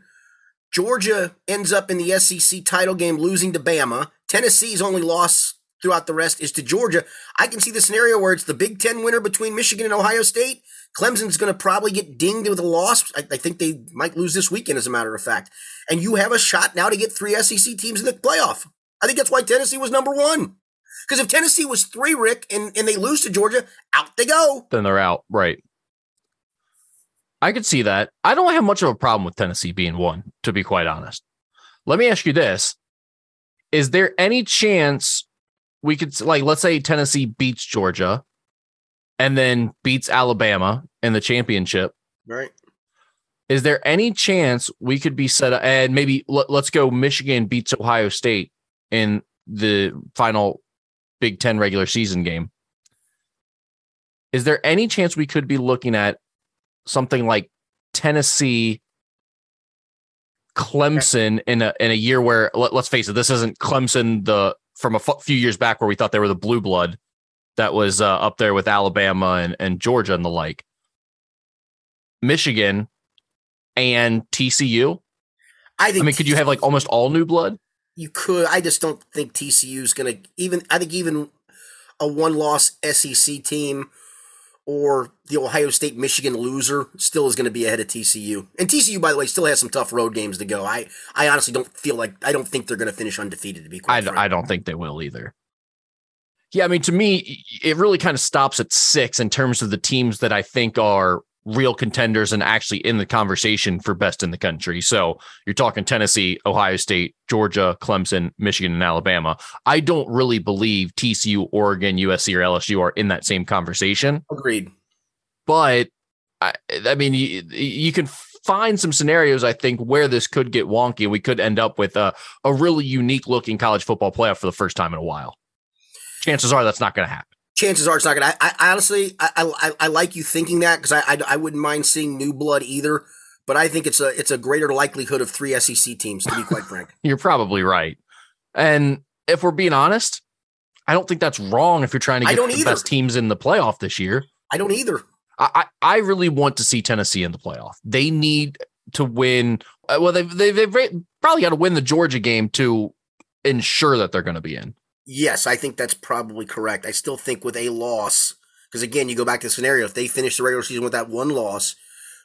Georgia ends up in the SEC title game losing to Bama. Tennessee's only loss throughout the rest is to Georgia. I can see the scenario where it's the Big Ten winner between Michigan and Ohio State. Clemson's going to probably get dinged with a loss. I, I, think they might lose this weekend, as a matter of fact. And you have a shot now to get three SEC teams in the playoff. I think that's why Tennessee was number one. Because if Tennessee was three, Rick, and, and they lose to Georgia, out they go. Then they're out. Right. I could see that. I don't have much of a problem with Tennessee being one, to be quite honest. Let me ask you this Is there any chance we could, like, let's say Tennessee beats Georgia and then beats Alabama in the championship. Right. Is there any chance we could be set up and maybe let, us go Michigan beats Ohio State in the final Big 10 regular season game? Is there any chance we could be looking at something like Tennessee Clemson in a in a year where let, us face it this isn't Clemson the from a f- few years back where we thought they were the blue blood that was uh, up there with Alabama and, and Georgia and the like. Michigan and TCU? I think. I mean, could you have like almost all new blood? You could. I just don't think TCU is going to even. I think even a one-loss SEC team or the Ohio State Michigan loser still is going to be ahead of TCU. And TCU, by the way, still has some tough road games to go. I, I honestly don't feel like I don't think they're going to finish undefeated. To be quite I, frank. I don't think they will either. Yeah, I mean, to me, it really kind of stops at six in terms of the teams that I think are real contenders and actually in the conversation for best in the country. So you're talking Tennessee, Ohio State, Georgia, Clemson, Michigan, and Alabama. I don't really believe TCU, Oregon, USC, or LSU are in that same conversation. Agreed. But I, I mean, you, you can find some scenarios, I think, where this could get wonky and we could end up with a, a really unique looking college football playoff for the first time in a while. Chances are that's not going to happen chances are it's not gonna. I, I honestly, I, I, I like you thinking that because I, I, I wouldn't mind seeing new blood either. But I think it's a it's a greater likelihood of three SEC teams to be quite frank. You're probably right. And if we're being honest, I don't think that's wrong if you're trying to get the either. best teams in the playoff this year. I don't either. I, I really want to see Tennessee in the playoff. They need to win. Uh, well, they've, they've, they've probably got to win the Georgia game to ensure that they're going to be in. Yes, I think that's probably correct. I still think with a loss, because again, you go back to the scenario: if they finish the regular season with that one loss,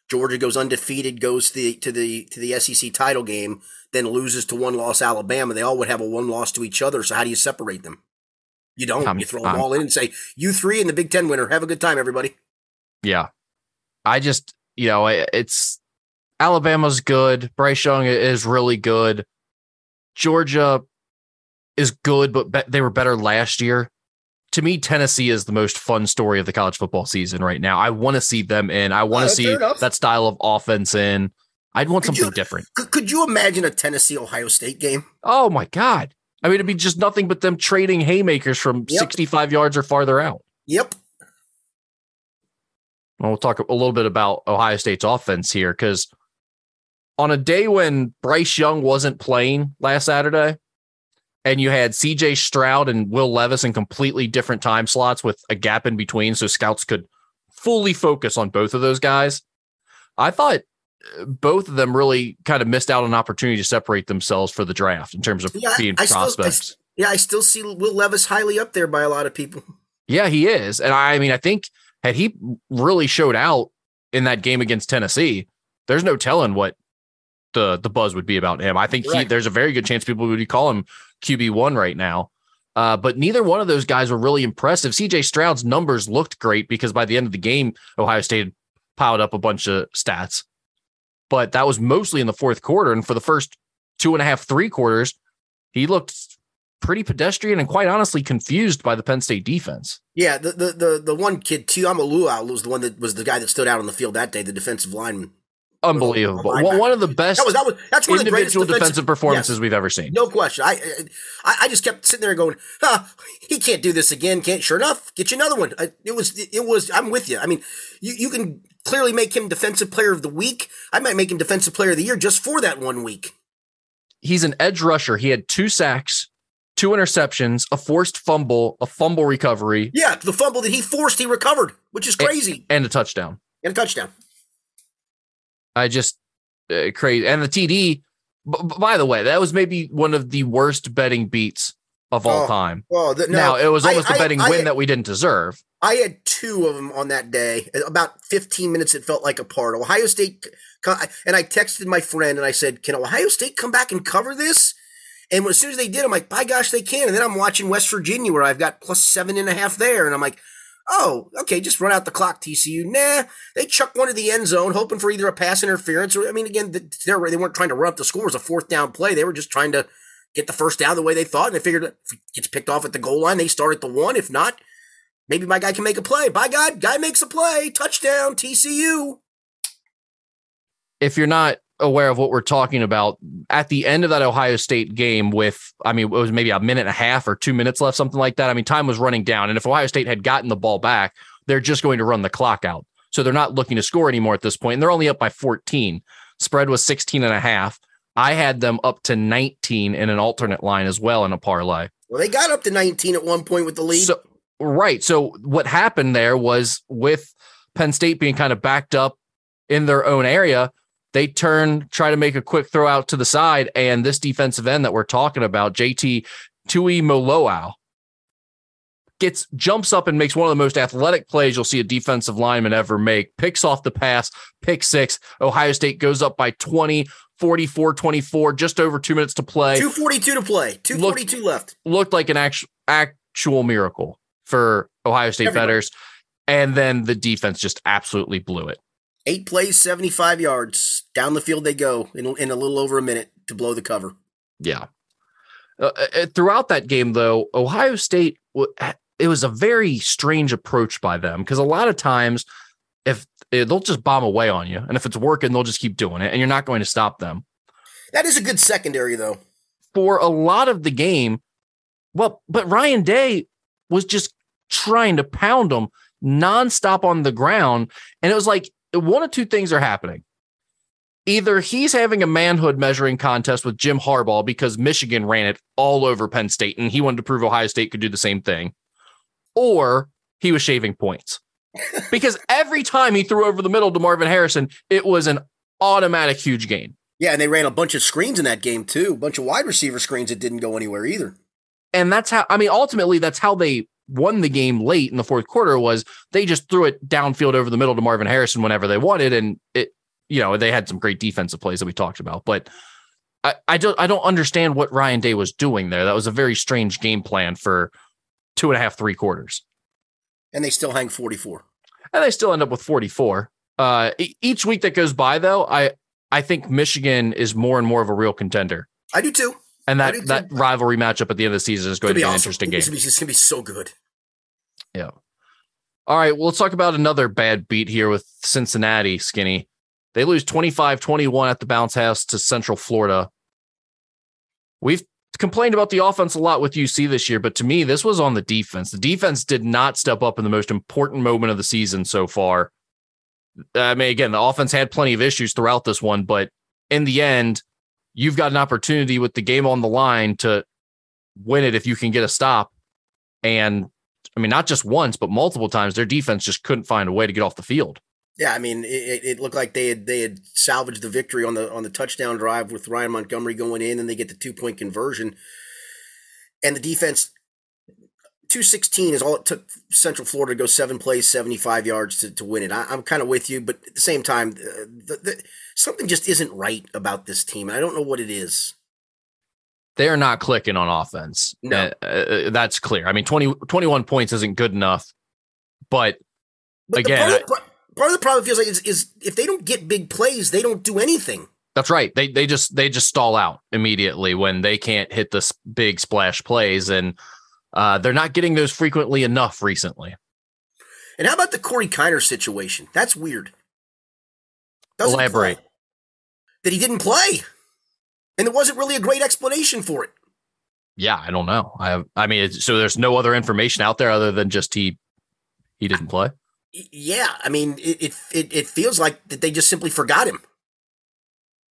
Georgia goes undefeated, goes to the to the to the SEC title game, then loses to one loss Alabama. They all would have a one loss to each other. So how do you separate them? You don't. You throw them all in and say you three and the Big Ten winner. Have a good time, everybody. Yeah, I just you know it's Alabama's good. Bryce Young is really good. Georgia is good, but be- they were better last year. To me, Tennessee is the most fun story of the college football season right now. I want to see them in. I want to uh, see that style of offense in. I'd want could something you, different. Could, could you imagine a Tennessee Ohio State game? Oh my god! I mean, it'd be just nothing but them trading haymakers from yep. 65 yards or farther out. Yep. Well, we'll talk a little bit about Ohio State's offense here because on a day when Bryce Young wasn't playing last Saturday, and you had CJ Stroud and Will Levis in completely different time slots with a gap in between so scouts could fully focus on both of those guys. I thought uh, both of them really kind of missed out on an opportunity to separate themselves for the draft in terms of yeah, being I prospects. Still, I, yeah, I still see Will Levis highly up there by a lot of people. Yeah, he is. And I mean, I think had he really showed out in that game against Tennessee, there's no telling what the the buzz would be about him. I think he, there's a very good chance people would call him QB one right now. Uh, but neither one of those guys were really impressive. CJ Stroud's numbers looked great because by the end of the game, Ohio State piled up a bunch of stats. But that was mostly in the fourth quarter. And for the first two and a half, three quarters, he looked pretty pedestrian and quite honestly confused by the Penn State defense. Yeah, the the the, the one kid, Tuimoloau, was the one that was the guy that stood out on the field that day, the defensive lineman unbelievable. Oh well, one of the best that was, that was, that's one individual of the defensive, defensive performances yes, we've ever seen. No question. I, I, I just kept sitting there going, huh, he can't do this again. Can't. Sure enough, get you another one. I, it was, it was. I'm with you. I mean, you, you can clearly make him defensive player of the week. I might make him defensive player of the year just for that one week. He's an edge rusher. He had two sacks, two interceptions, a forced fumble, a fumble recovery. Yeah, the fumble that he forced, he recovered, which is crazy, and, and a touchdown. And a touchdown. I just uh, crazy. And the TD, b- by the way, that was maybe one of the worst betting beats of all oh, time. Well, the, no, now it was almost I, a betting I, win that we didn't deserve. I had two of them on that day. About 15 minutes, it felt like a part. Ohio State, and I texted my friend and I said, "Can Ohio State come back and cover this?" And as soon as they did, I'm like, "By gosh, they can!" And then I'm watching West Virginia, where I've got plus seven and a half there, and I'm like, Oh, okay, just run out the clock, TCU. Nah, they chuck one to the end zone, hoping for either a pass interference or, I mean, again, they weren't trying to run up the score as a fourth down play. They were just trying to get the first down the way they thought, and they figured if it gets picked off at the goal line, they start at the one. If not, maybe my guy can make a play. By God, guy makes a play, touchdown, TCU. If you're not aware of what we're talking about at the end of that Ohio State game with I mean it was maybe a minute and a half or 2 minutes left something like that. I mean time was running down and if Ohio State had gotten the ball back, they're just going to run the clock out. So they're not looking to score anymore at this point and they're only up by 14. Spread was 16 and a half. I had them up to 19 in an alternate line as well in a parlay. Well, they got up to 19 at one point with the lead. So, right. So what happened there was with Penn State being kind of backed up in their own area, They turn, try to make a quick throw out to the side, and this defensive end that we're talking about, JT Tuimoloau, gets jumps up and makes one of the most athletic plays you'll see a defensive lineman ever make. Picks off the pass, pick six. Ohio State goes up by 20, 44 24, just over two minutes to play. 242 to play, 242 Look, left. Looked like an actual, actual miracle for Ohio State Everybody. betters. And then the defense just absolutely blew it. Eight plays, 75 yards. Down the field they go in, in a little over a minute to blow the cover. Yeah. Uh, uh, throughout that game, though, Ohio State, it was a very strange approach by them because a lot of times, if eh, they'll just bomb away on you, and if it's working, they'll just keep doing it, and you're not going to stop them. That is a good secondary, though. For a lot of the game, well, but Ryan Day was just trying to pound them nonstop on the ground, and it was like one of two things are happening. Either he's having a manhood measuring contest with Jim Harbaugh because Michigan ran it all over Penn State and he wanted to prove Ohio State could do the same thing, or he was shaving points. because every time he threw over the middle to Marvin Harrison, it was an automatic huge gain. Yeah, and they ran a bunch of screens in that game, too. A bunch of wide receiver screens that didn't go anywhere either. And that's how, I mean, ultimately, that's how they won the game late in the fourth quarter was they just threw it downfield over the middle to Marvin Harrison whenever they wanted. And it, you know, they had some great defensive plays that we talked about, but I, I don't, I don't understand what Ryan Day was doing there. That was a very strange game plan for two and a half, three quarters. And they still hang 44. And they still end up with 44. Uh, each week that goes by though, I, I think Michigan is more and more of a real contender. I do too. And that, that rivalry matchup at the end of the season is going to be, an awesome. interesting game. It's be, it's gonna be so good. Yeah. All right. Well, let's talk about another bad beat here with Cincinnati, Skinny. They lose 25 21 at the bounce house to Central Florida. We've complained about the offense a lot with UC this year, but to me, this was on the defense. The defense did not step up in the most important moment of the season so far. I mean, again, the offense had plenty of issues throughout this one, but in the end, you've got an opportunity with the game on the line to win it if you can get a stop. And I mean, not just once, but multiple times, their defense just couldn't find a way to get off the field. Yeah, I mean, it, it looked like they had they had salvaged the victory on the on the touchdown drive with Ryan Montgomery going in, and they get the two point conversion, and the defense. 216 is all it took Central Florida to go seven plays, 75 yards to, to win it. I, I'm kind of with you, but at the same time, uh, the, the, something just isn't right about this team. I don't know what it is. They are not clicking on offense. No. Uh, uh, that's clear. I mean, 20, 21 points isn't good enough, but But Again, part, of the, part of the problem feels like is, is if they don't get big plays, they don't do anything. That's right. They they just they just stall out immediately when they can't hit the big splash plays, and uh, they're not getting those frequently enough recently. And how about the Corey Kiner situation? That's weird. Doesn't Elaborate. play. That he didn't play, and there wasn't really a great explanation for it. Yeah, I don't know. I have, I mean, it's, so there's no other information out there other than just he he didn't play. Yeah, I mean, it it, it feels like that they just simply forgot him.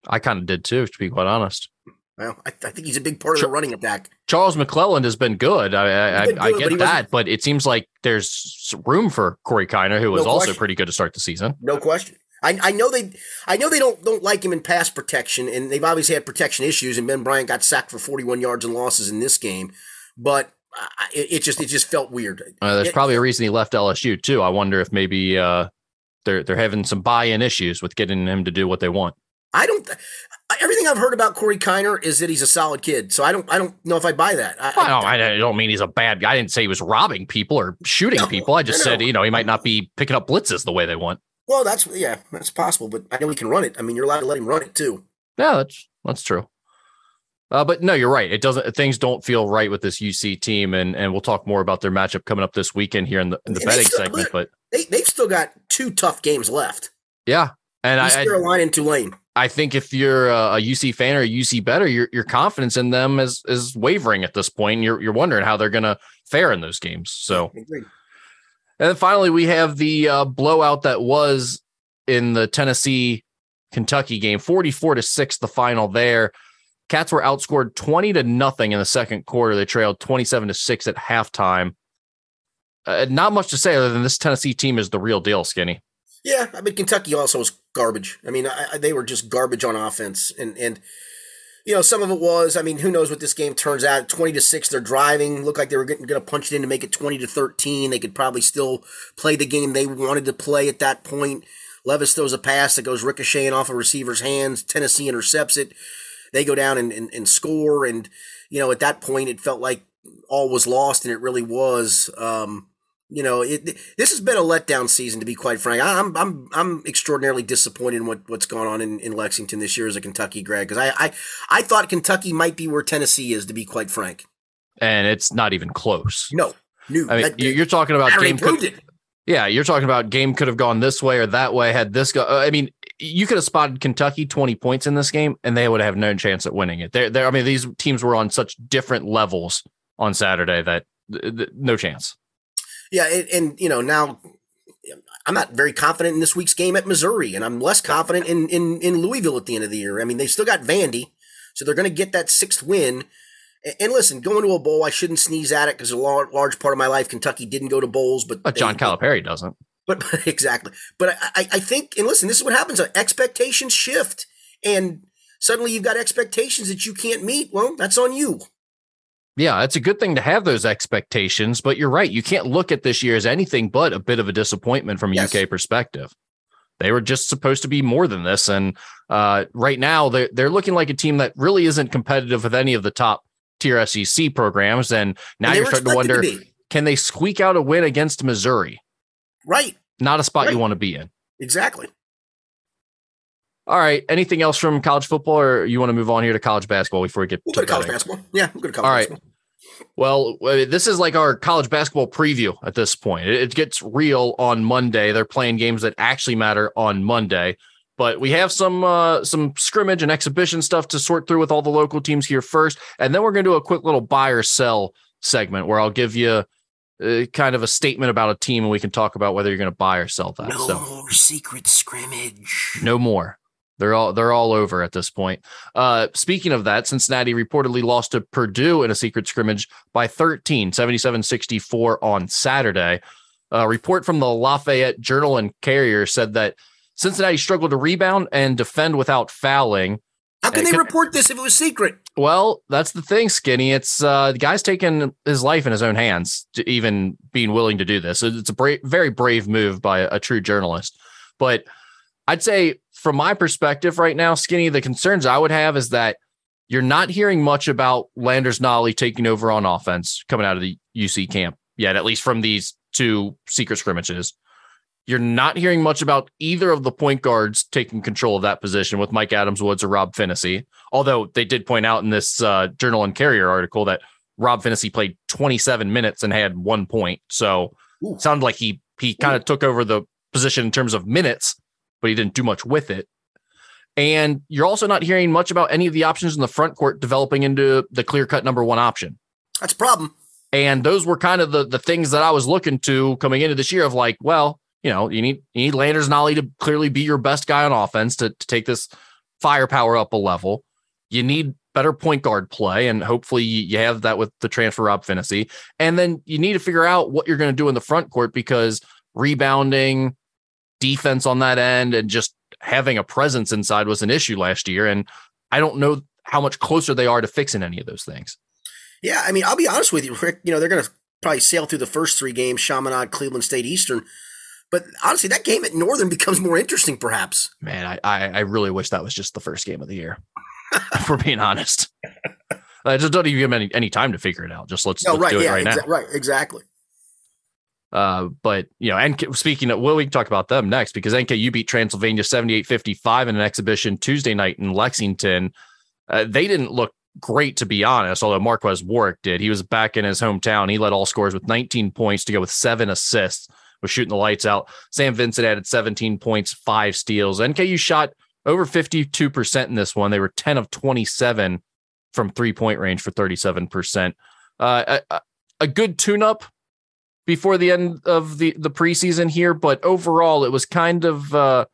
I kind of did too, to be quite honest. Well, I, I think he's a big part of the running attack. Charles McClelland has been good. I I, been I, I good, but get that, but it seems like there's room for Corey Kiner, who was No also pretty good to start the season. No question. I, I know they I know they don't don't like him in pass protection, and they've obviously had protection issues. And Ben Bryant got sacked for 41 yards and losses in this game, but it, it just it just felt weird. Uh, there's It- probably a reason he left LSU too. I wonder if maybe uh, they're they're having some buy-in issues with getting him to do what they want. I don't. Everything I've heard about Corey Kiner is that he's a solid kid. So I don't. I don't know if I buy that. I, I don't, I don't mean he's a bad guy. I didn't say he was robbing people or shooting No, people. I just I said know. you know he might not be picking up blitzes the way they want. Well, that's yeah, that's possible. But I know he can run it. I mean, you're allowed to let him run it too. Yeah, that's that's true. Uh, but no, you're right. It doesn't. Things don't feel right with this UC team, and and we'll talk more about their matchup coming up this weekend here in the, in the And betting still- segment. But They they've still got two tough games left. yeah, and East I, Carolina and Tulane. I think if you're a, UC fan or a UC better, your your confidence in them is is wavering at this point. And you're you're wondering how they're going to fare in those games. So, and then finally we have the uh, blowout that was in the Tennessee Kentucky game, forty four to six, the final there. Cats were outscored twenty to nothing in the second quarter. They trailed twenty seven to six at halftime. Uh, not much to say other than this Tennessee team is the real deal, Skinny. Yeah, I mean Kentucky also was garbage. I mean, I, they were just garbage on offense, and and you know some of it was. I mean, who knows what this game turns out? Twenty to six, they're driving. Looked like they were going to punch it in to make it twenty to thirteen. They could probably still play the game they wanted to play at that point. Levis throws a pass that goes ricocheting off a receiver's hands. Tennessee intercepts it. They go down and, and, and score, and you know at that point it felt like all was lost, and it really was. Um, you know, it, this has been a letdown season, to be quite frank. I'm I'm I'm extraordinarily disappointed in what, what's gone on in, in Lexington this year as a Kentucky grad because I, I I thought Kentucky might be where Tennessee is, to be quite frank. And it's not even close. No, new. I mean, that, you're talking about game. Could, yeah, you're talking about game could have gone this way or that way. Had this go, uh, I mean, you could have spotted Kentucky 20 points in this game, and they would have no chance at winning it. There, there. I mean, these teams were on such different levels on Saturday that th- th- no chance. Yeah, and, and, you know now I'm not very confident in this week's game at Missouri, and I'm less confident in in in Louisville at the end of the year. I mean, they still got Vandy, so they're going to get that sixth win. And, and, listen, going to a bowl, I shouldn't sneeze at it because a large, large part of my life, Kentucky didn't go to bowls, but but John Calipari doesn't. But, but exactly, but I, I think, and listen, this is what happens: uh, expectations shift, and suddenly you've got expectations that you can't meet. Well, that's on you. Yeah, it's a good thing to have those expectations, but you're right. You can't look at this year as anything but a bit of a disappointment from a yes. UK perspective. They were just supposed to be more than this, and uh, right now they're they're looking like a team that really isn't competitive with any of the top tier SEC programs. And now and you're starting to wonder, to can they squeak out a win against Missouri? Right, not a spot right. you want to be in. Exactly. All right. Anything else from college football, or you want to move on here to college basketball before we get we'll to, college basketball? Yeah, we'll go to college All right. Basketball. Well, this is like our college basketball preview at this point. It gets real on Monday. They're playing games that actually matter on Monday. But we have some uh, some scrimmage and exhibition stuff to sort through with all the local teams here first, and then we're going to do a quick little buy or sell segment where I'll give you uh, kind of a statement about a team, and we can talk about whether you're going to buy or sell that. No so, secret scrimmage. No more. They're all they're all over at this point. Uh, speaking of that, Cincinnati reportedly lost to Purdue in a secret scrimmage by 13, 77-64 on Saturday. A report from the Lafayette Journal and Courier said that Cincinnati struggled to rebound and defend without fouling. How can they report this if it was secret? Well, that's the thing, Skinny. It's uh, the guy's taking his life in his own hands, to even being willing to do this. It's a bra- very brave move by a, a true journalist. But I'd say from my perspective right now, Skinny, the concerns I would have is that you're not hearing much about Landers Nolley taking over on offense coming out of the UC camp yet, at least from these two secret scrimmages. You're not hearing much about either of the point guards taking control of that position with Mike Adams Woods or Rob Phinisee. Although they did point out in this uh, Journal and Courier article that Rob Phinisee played 27 minutes and had one point. So Ooh. sounded like he he kind of took over the position in terms of minutes, but he didn't do much with it. And you're also not hearing much about any of the options in the front court developing into the clear cut number one option. That's a problem. And those were kind of the the things that I was looking to coming into this year of like, well, you know, you need you need Landers Nolley to clearly be your best guy on offense to, to take this firepower up a level. You need better point guard play, and hopefully you have that with the transfer Rob Phinisee. And then you need to figure out what you're going to do in the front court because rebounding, defense on that end and just having a presence inside was an issue last year. And I don't know how much closer they are to fixing any of those things. Yeah, I mean, I'll be honest with you, Rick. You know, they're going to probably sail through the first three games: Chaminade, Cleveland State, Eastern. But honestly, that game at Northern becomes more interesting, perhaps. Man, I I, I really wish that was just the first game of the year. for being honest, I just don't even give them any, any time to figure it out. Just let's, no, let's right, do it yeah, right exa- now. Right, exactly. Uh, but you know, and speaking of, well, we can talk about them next because NKU beat Transylvania 78-55 in an exhibition Tuesday night in Lexington. Uh, they didn't look great to be honest, although Marques Warrick did. He was back in his hometown. He led all scores with 19 points to go with seven assists, was shooting the lights out. Sam Vinson added 17 points, five steals. NKU shot over 52% in this one. They were 10 of 27 from three point range for 37%. Uh, a, a good tune up before the end of the the preseason here, but overall it was kind of uh,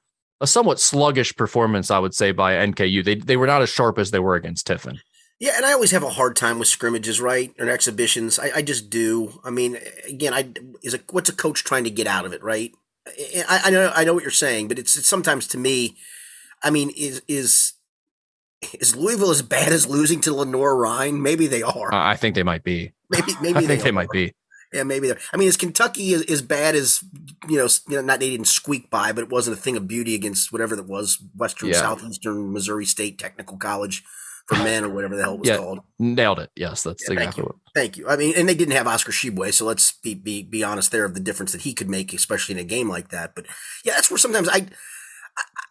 a somewhat sluggish performance, I would say, by NKU. They they were not as sharp as they were against Tiffin. Yeah, and I always have a hard time with scrimmages, right, or exhibitions. I, I just do. I mean, again, I is a what's a coach trying to get out of it, right? I, I know I know what you're saying, but it's, it's sometimes to me. I mean, is is is Louisville as bad as losing to Lenoir-Rhyne? Maybe they are. Uh, I think they might be. Maybe maybe I think they, they might be. Yeah, maybe they're. I mean, is Kentucky as, as bad as you know? You know, not they didn't squeak by, but it wasn't a thing of beauty against whatever that was Western Yeah. Southeastern Missouri State Technical College for men or whatever the hell it was Yeah. called. Nailed it. Yes, that's Yeah, thank exactly you. what. Thank you. I mean, and they didn't have Oscar Tshiebwe, so let's be be be honest there of the difference that he could make, especially in a game like that. But yeah, that's where sometimes I-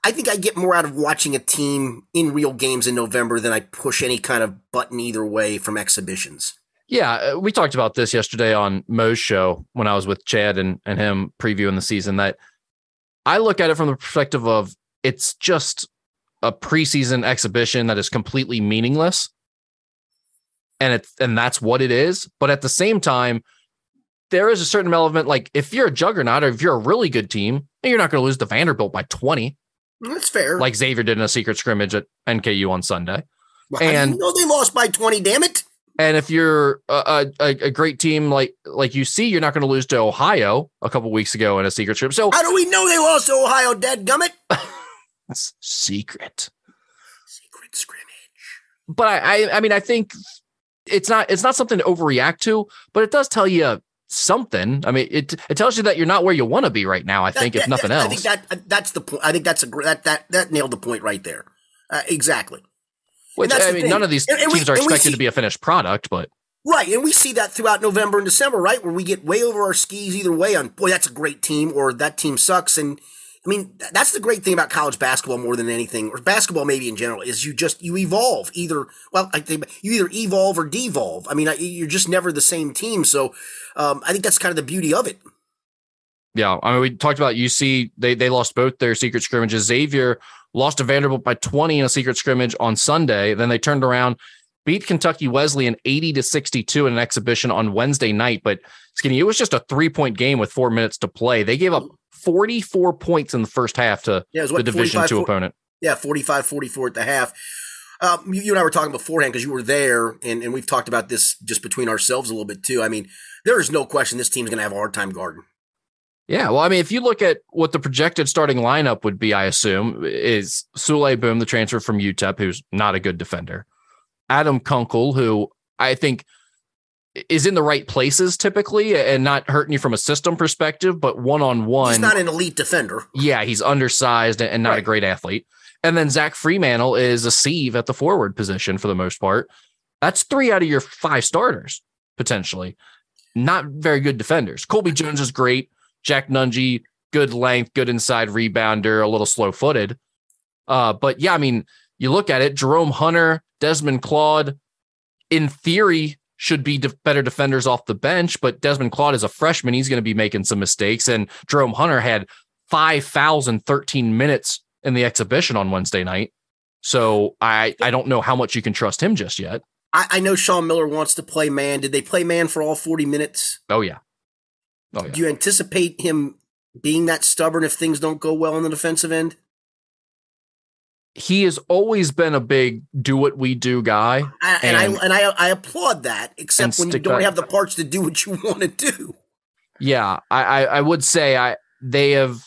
I think I get more out of watching a team in real games in November than I push any kind of button either way from exhibitions. Yeah, uh, we talked about this yesterday on Mo's show when I was with Chad and, and him previewing the season. That I look at it from the perspective of it's just a preseason exhibition that is completely meaningless, and it's and that's what it is. But at the same time, there is a certain element like if you're a juggernaut or if you're a really good team, you're not going to lose to Vanderbilt by twenty That's fair. like Xavier did in a secret scrimmage at NKU on Sunday. Well, and- you know they lost by twenty. Damn it! And if you're a, a, a great team like like UC, you're not going to lose to Ohio a couple weeks ago in a secret trip. So How do we know they lost to Ohio? Dead gummit. it's secret. Secret scrimmage. But I, I I mean I think it's not it's not something to overreact to, but it does tell you something. I mean it it tells you that you're not where you want to be right now. I think That- if that- nothing I else. think that that's the point. I think that's a that that that nailed the point right there. Uh, exactly. Which I mean, none of these And- and we- teams are expected see- to be a finished product, but Right, and we see that throughout November and December, right? Where we get way over our skis either way on, boy, that's a great team, or that team sucks. And I mean, that's the great thing about college basketball more than anything, or basketball maybe in general, is you just you evolve. Either well, I think you either evolve or devolve. I mean, I- you're just never the same team. So um, I think that's kind of the beauty of it. Yeah, I mean, we talked about UC. They they lost both their secret scrimmages. Xavier lost to Vanderbilt by 20 in a secret scrimmage on Sunday. Then they turned around, beat Kentucky Wesleyan 80 to 62 in an exhibition on Wednesday night. But Skinny, it was just a three point game with four minutes to play. They gave up 44 points in the first half to Yeah, was the Division two 40 opponent. Yeah, 45 44 at the half. Um, you, you and I were talking beforehand because you were there, and, and we've talked about this just between ourselves a little bit too. I mean, there is no question this team's going to have a hard time guarding. Yeah, well, I mean, if you look at what the projected starting lineup would be, I assume is Souley Boum, the transfer from UTEP, who's not a good defender. Adam Kunkel, who I think is in the right places typically and not hurting you from a system perspective, but one on one, He's not an elite defender. yeah, he's undersized and not a great athlete. And then Zach Freemantle is a sieve at the forward position for the most part. That's three out of your five starters potentially. Not very good defenders. Colby Jones is great. Jack Nunge, good length, good inside rebounder, a little slow footed. Uh, but yeah, I mean, you look at it, Jerome Hunter, Desmond Claude, in theory, should be def- better defenders off the bench, but Desmond Claude is a freshman. He's going to be making some mistakes. And Jerome Hunter had five fouls in 13 minutes in the exhibition on Wednesday night. So I, I don't know how much you can trust him just yet. I, I know Sean Miller wants to play man. Did they play man for all 40 minutes? Oh, yeah. Oh, yeah. Do you anticipate him being that stubborn if things don't go well on the defensive end? He has always been a big do what we do guy. I, and, And- I and I I applaud that, except when you don't have the parts to do what you want to do. Yeah, I, I, I would say I they have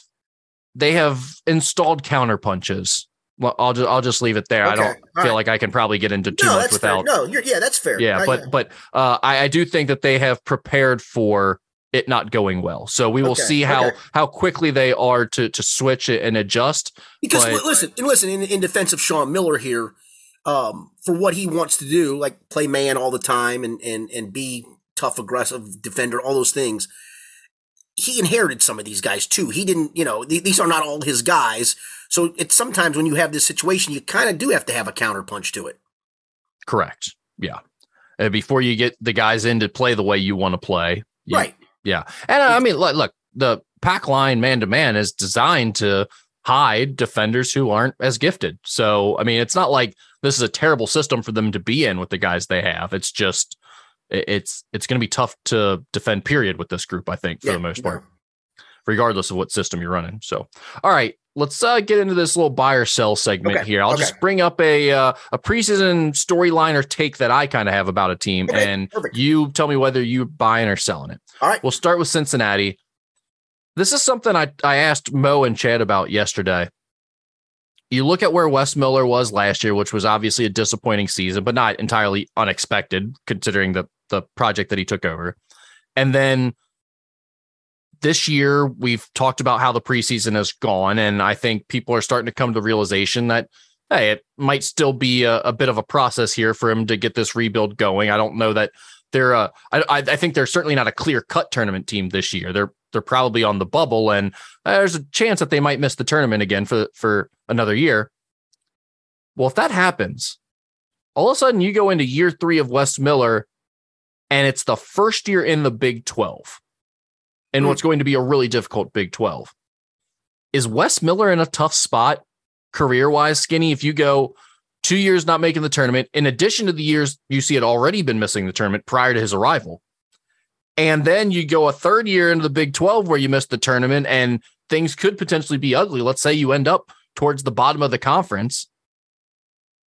they have installed counter punches. Well, I'll just I'll just leave it there. I don't all feel right. like I can probably get into too no, much without. fair. No, you're, yeah, that's fair. Yeah, but but uh, I, I do think that they have prepared for it not going well. So we will Okay, see how okay. how quickly they are to to switch it and adjust. Because But- listen, and listen. In, in defense of Sean Miller here, um, for what he wants to do, like play man all the time and and and be tough, aggressive defender, all those things. He inherited some of these guys too. He didn't, you know, th- these are not all his guys. So it's sometimes when you have this situation, you kind of do have to have a counterpunch to it. Correct. Yeah. Uh, before you get the guys in to play the way you want to play. you- Right. Yeah. And uh, I mean, look, look, the pack line man to man is designed to hide defenders who aren't as gifted. So, I mean, it's not like this is a terrible system for them to be in with the guys they have. It's just, it's, it's going to be tough to defend, period, with this group, I think, for Yeah, the most yeah. part, regardless of what system you're running. So, all right. Let's uh, get into this little buy or sell segment Okay, here. I'll okay. just bring up a uh, a preseason storyline or take that I kind of have about a team, and perfect. you tell me whether you're buying or selling it. All right. We'll start with Cincinnati. This is something I, I asked Mo and Chad about yesterday. You look at where Wes Miller was last year, which was obviously a disappointing season, but not entirely unexpected considering the, the project that he took over. And then this year, we've talked about how the preseason has gone. And I think people are starting to come to the realization that, hey, it might still be a, a bit of a process here for him to get this rebuild going. I don't know that they're uh, I, I think they're certainly not a clear cut tournament team this year. They're they're probably on the bubble, and uh, there's a chance that they might miss the tournament again for for another year. Well, if that happens, all of a sudden you go into year three of Wes Miller, and it's the first year in the Big Twelve, and mm. what's going to be a really difficult Big Twelve. Is Wes Miller in a tough spot career wise, Skinny? If you go two years not making the tournament, in addition to the years UC had already been missing the tournament prior to his arrival. And then you go a third year into the Big 12 where you missed the tournament and things could potentially be ugly. Let's say you end up towards the bottom of the conference.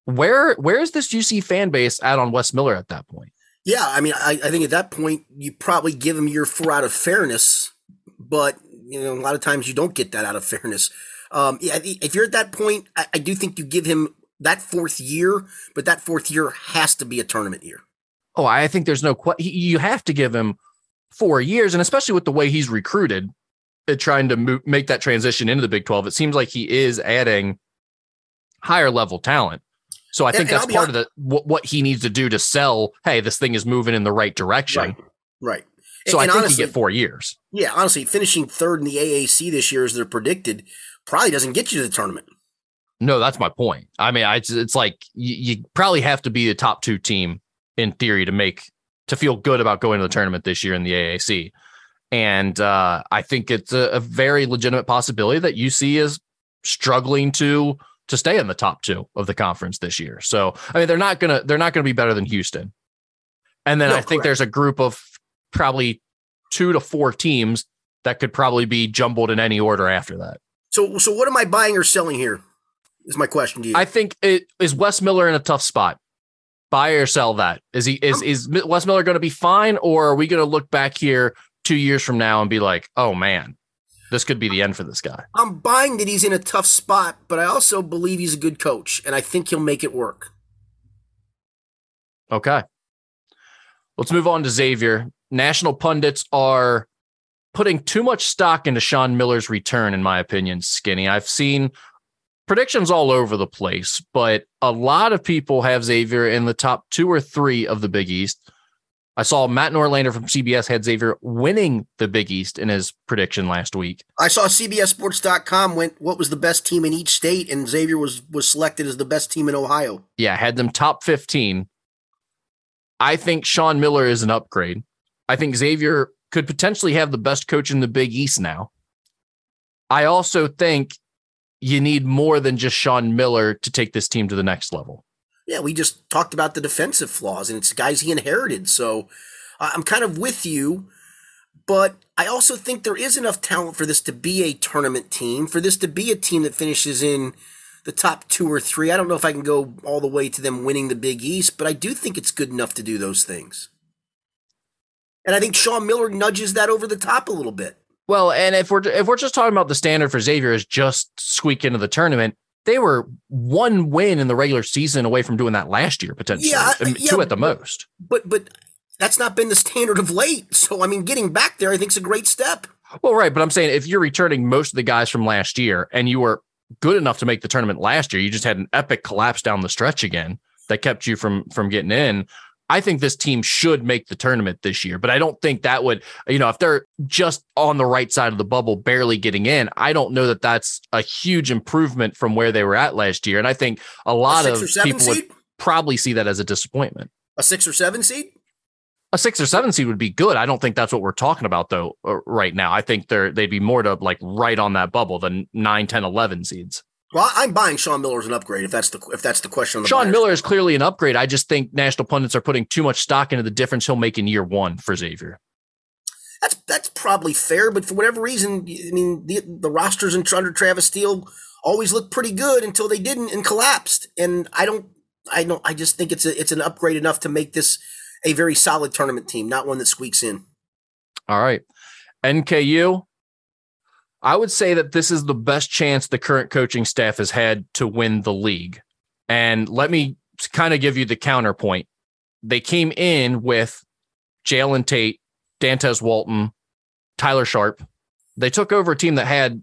Where where is this UC fan base at on Wes Miller at that point? Yeah, I mean, I, I think at that point you probably give him your four out of fairness, but you know, a lot of times you don't get that out of fairness. Um, yeah, if you're at that point, I, I do think you give him that fourth year, but that fourth year has to be a tournament year. Oh, I think there's no question. You have to give him four years, and especially with the way he's recruited, trying to move, make that transition into the Big 12, it seems like he is adding higher level talent. So I think and, that's and part of the what, what, he needs to do to sell. Hey, this thing is moving in the right direction. Right. right. So and, I think honestly, you get four years. Yeah, honestly, finishing third in the AAC this year as they're predicted probably doesn't get you to the tournament. No, that's my point. I mean, I, it's like you, you probably have to be the top two team in theory to make to feel good about going to the tournament this year in the AAC. And uh, I think it's a, a, very legitimate possibility that UC is struggling to to stay in the top two of the conference this year. So I mean, they're not gonna they're not gonna be better than Houston. And then no, I think correct. there's a group of probably two to four teams that could probably be jumbled in any order after that. So so what am I buying or selling here? Is my question to you? I think it is Wes Miller in a tough spot. Buy or sell that. Is he is um, is Wes Miller going to be fine, or are we going to look back here two years from now and be like, oh man, this could be the end for this guy? I'm buying that he's in a tough spot, but I also believe he's a good coach, and I think he'll make it work. Okay. Let's move on to Xavier. National pundits are putting too much stock into Sean Miller's return, in my opinion, Skinny. I've seen predictions all over the place, but a lot of people have Xavier in the top two or three of the Big East. I saw Matt Norlander from CBS had Xavier winning the Big East in his prediction last week. I saw CBSSports.com went what was the best team in each state, and Xavier was was selected as the best team in Ohio. Yeah, had them top 15. I think Sean Miller is an upgrade. I think Xavier could potentially have the best coach in the Big East now. I also think you need more than just Sean Miller to take this team to the next level. Yeah, we just talked about the defensive flaws, and it's guys he inherited. So I'm kind of with you, but I also think there is enough talent for this to be a tournament team, for this to be a team that finishes in the top two or three. I don't know if I can go all the way to them winning the Big East, but I do think it's good enough to do those things. And I think Sean Miller nudges that over the top a little bit. Well, and if we're if we're just talking about the standard for Xavier is just squeak into the tournament, they were one win in the regular season away from doing that last year potentially. Yeah, I mean, yeah two at the most. But but that's not been the standard of late. So I mean, getting back there, I think is a great step. Well, right, but I'm saying if you're returning most of the guys from last year and you were good enough to make the tournament last year, you just had an epic collapse down the stretch again that kept you from from getting in. I think this team should make the tournament this year, but I don't think that would, you know, if they're just on the right side of the bubble, barely getting in, I don't know that that's a huge improvement from where they were at last year. And I think a lot a of people seed? would probably see that as a disappointment. A six or seven seed? A six or seven seed would be good. I don't think that's what we're talking about though uh, right now. I think they're they'd be more to like right on that bubble than 9, 10, 11 seeds. Well, I'm buying Sean Miller as an upgrade if that's the if that's the question. The Sean Miller is clearly an upgrade. I just think national pundits are putting too much stock into the difference he'll make in year one for Xavier. That's that's probably fair, but for whatever reason, I mean the the rosters under Travis Steele always looked pretty good until they didn't and collapsed. And I don't, I don't, I just think it's a it's an upgrade enough to make this a very solid tournament team, not one that squeaks in. All right, NKU I would say that this is the best chance the current coaching staff has had to win the league. And let me kind of give you the counterpoint. They came in with Jalen Tate, Dantez Walton, Tyler Sharpe. They took over a team that had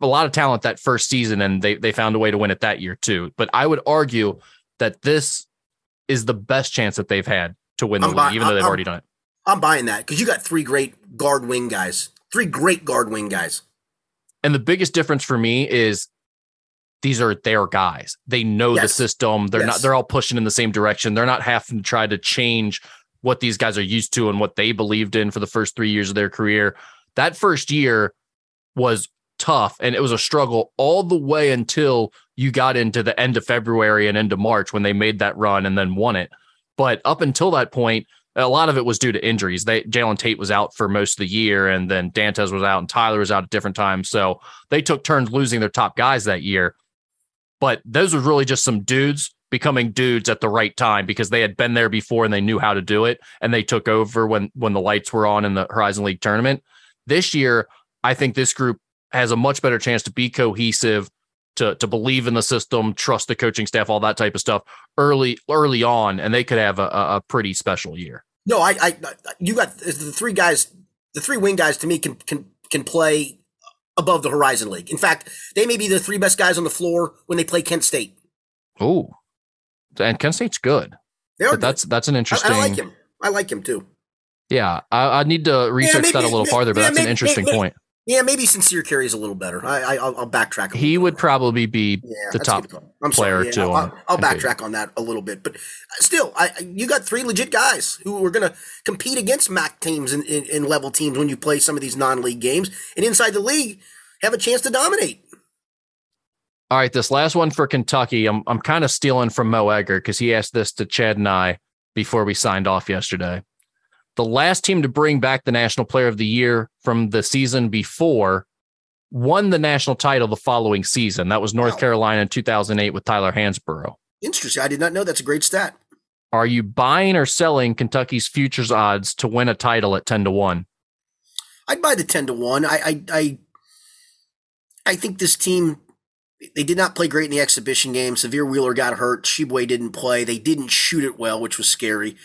a lot of talent that first season and they they found a way to win it that year too. But I would argue that this is the best chance that they've had to win the I'm league, buy- even though they've I'm- already done it. I'm buying that because you got three great guard wing guys, three great guard wing guys. And the biggest difference for me is these are their guys. They know the system. They're not they're all pushing in the same direction. They're not having to try to change what these guys are used to and what they believed in for the first 3 years of their career. That first year was tough and it was a struggle all the way until you got into the end of February and into March when they made that run and then won it. But up until that point, a lot of it was due to injuries. They Jalen Tate was out for most of the year, and then Dantez was out, and Tyler was out at different times. So they took turns losing their top guys that year. But those were really just some dudes becoming dudes at the right time because they had been there before and they knew how to do it, and they took over when when the lights were on in the Horizon League tournament. This year, I think this group has a much better chance to be cohesive, to to believe in the system, trust the coaching staff, all that type of stuff early early on, and they could have a, a pretty special year. No, I, I, you got the three guys, the three wing guys to me can can can play above the Horizon League. In fact, they may be the three best guys on the floor when they play Kent State. Oh, and Kent State's good. They are But good. that's that's an interesting. I like him. I like him too. Yeah, I, I need to research that a maybe- little farther, but yeah, that's an interesting maybe- point. Yeah, maybe Sincere Carry is a little better. I, I I'll, I'll backtrack. He would bit. probably be Yeah, the top. I'm player sorry. Yeah, too I'll, I'll in Peyton. backtrack on that a little bit, but still, I, I- you got three legit guys who are going to compete against MAC teams and, and, and level teams when you play some of these non-league games, and inside the league have a chance to dominate. All right, this last one for Kentucky, I'm I'm kind of stealing from Mo Egger because he asked this to Chad and I before we signed off yesterday. The last team to bring back the National Player of the Year from the season before won the national title the following season. That was North Wow. Carolina in 2008 with Tyler Hansbrough. Interesting. I did not know that's a great stat. Are you buying or selling Kentucky's futures odds to win a title at 10 to 1? I'd buy the ten to one. I I I, I think this team they did not play great in the exhibition game. Sahvir Wheeler got hurt. Tshiebwe didn't play. They didn't shoot it well, which was scary.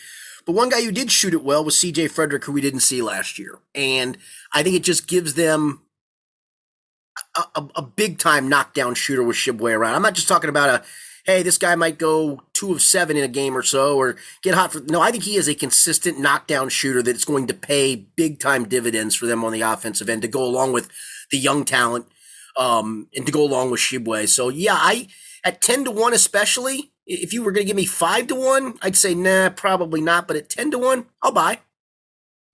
But one guy who did shoot it well was CJ Frederick, who we didn't see last year. And I think it just gives them a, a, a big time knockdown shooter with Tshiebwe around. I'm not just talking about a hey, this guy might go two of seven in a game or so or get hot for no, I think he is a consistent knockdown shooter that's going to pay big time dividends for them on the offensive end to go along with the young talent um, and to go along with Tshiebwe. So yeah, I at ten to one especially, if you were going to give me five to one, I'd say nah, probably not. But at ten to one, I'll buy.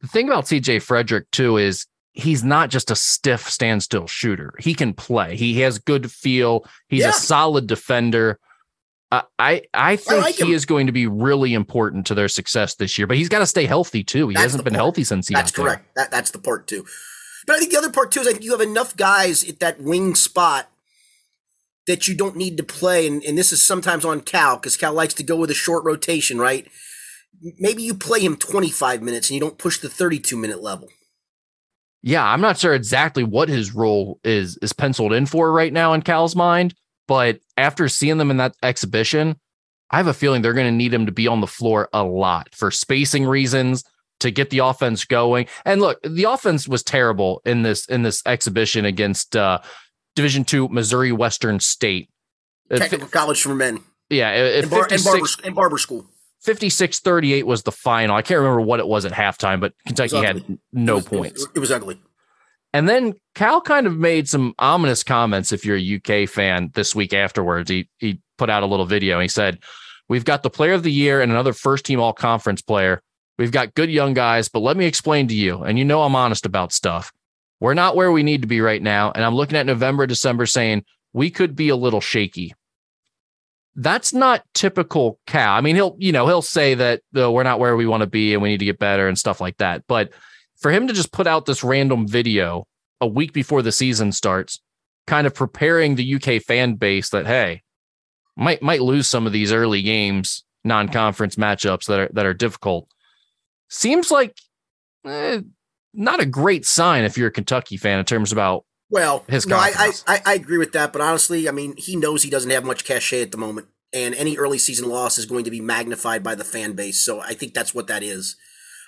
The thing about CJ Frederick, too, is he's not just a stiff standstill shooter. He can play. He has good feel. He's Yeah. a solid defender. Uh, I I think like he him. is going to be really important to their success this year. But he's got to stay healthy too. He That's hasn't been part. healthy since he That's correct. That that's the part too. But I think the other part too is I think you have enough guys at that wing spot that you don't need to play, and, and this is sometimes on Cal because Cal likes to go with a short rotation, right? Maybe you play him 25 minutes and you don't push the 32 minute level. Yeah, I'm not sure exactly what his role is is penciled in for right now in Cal's mind, but after seeing them in that exhibition, I have a feeling they're going to need him to be on the floor a lot for spacing reasons to get the offense going. And look, the offense was terrible in this in this exhibition against uh Division 2 Missouri Western State. Uh, Technical college for men yeah, uh, and, bar, and, 56 barber, and barber school. 56 38 was the final. I can't remember what it was at halftime, but Kentucky had no it was- points. It was, ugly. And then Cal kind of made some ominous comments. If you're a UK fan, this week afterwards, he he put out a little video. And he said, "We've got the Player of the Year and another First Team All Conference player. We've got good young guys, but let me explain to you. And you know I'm honest about stuff. We're not where we need to be right now. And I'm looking at November, December, saying we could be a little shaky. That's not typical Cal. I mean, he'll you know he'll say that uh, we're not where we want to be and we need to get better and stuff like that. But for him to just put out this random video a week before the season starts, kind of preparing the UK fan base that hey, might might lose some of these early games, non-conference matchups that are that are difficult. Seems like eh, not a great sign if you're a Kentucky fan in terms about Well, his no, I, I. I I agree with that, but honestly, I mean, he knows he doesn't have much cachet at the moment, and any early season loss is going to be magnified by the fan base. So I think that's what that is.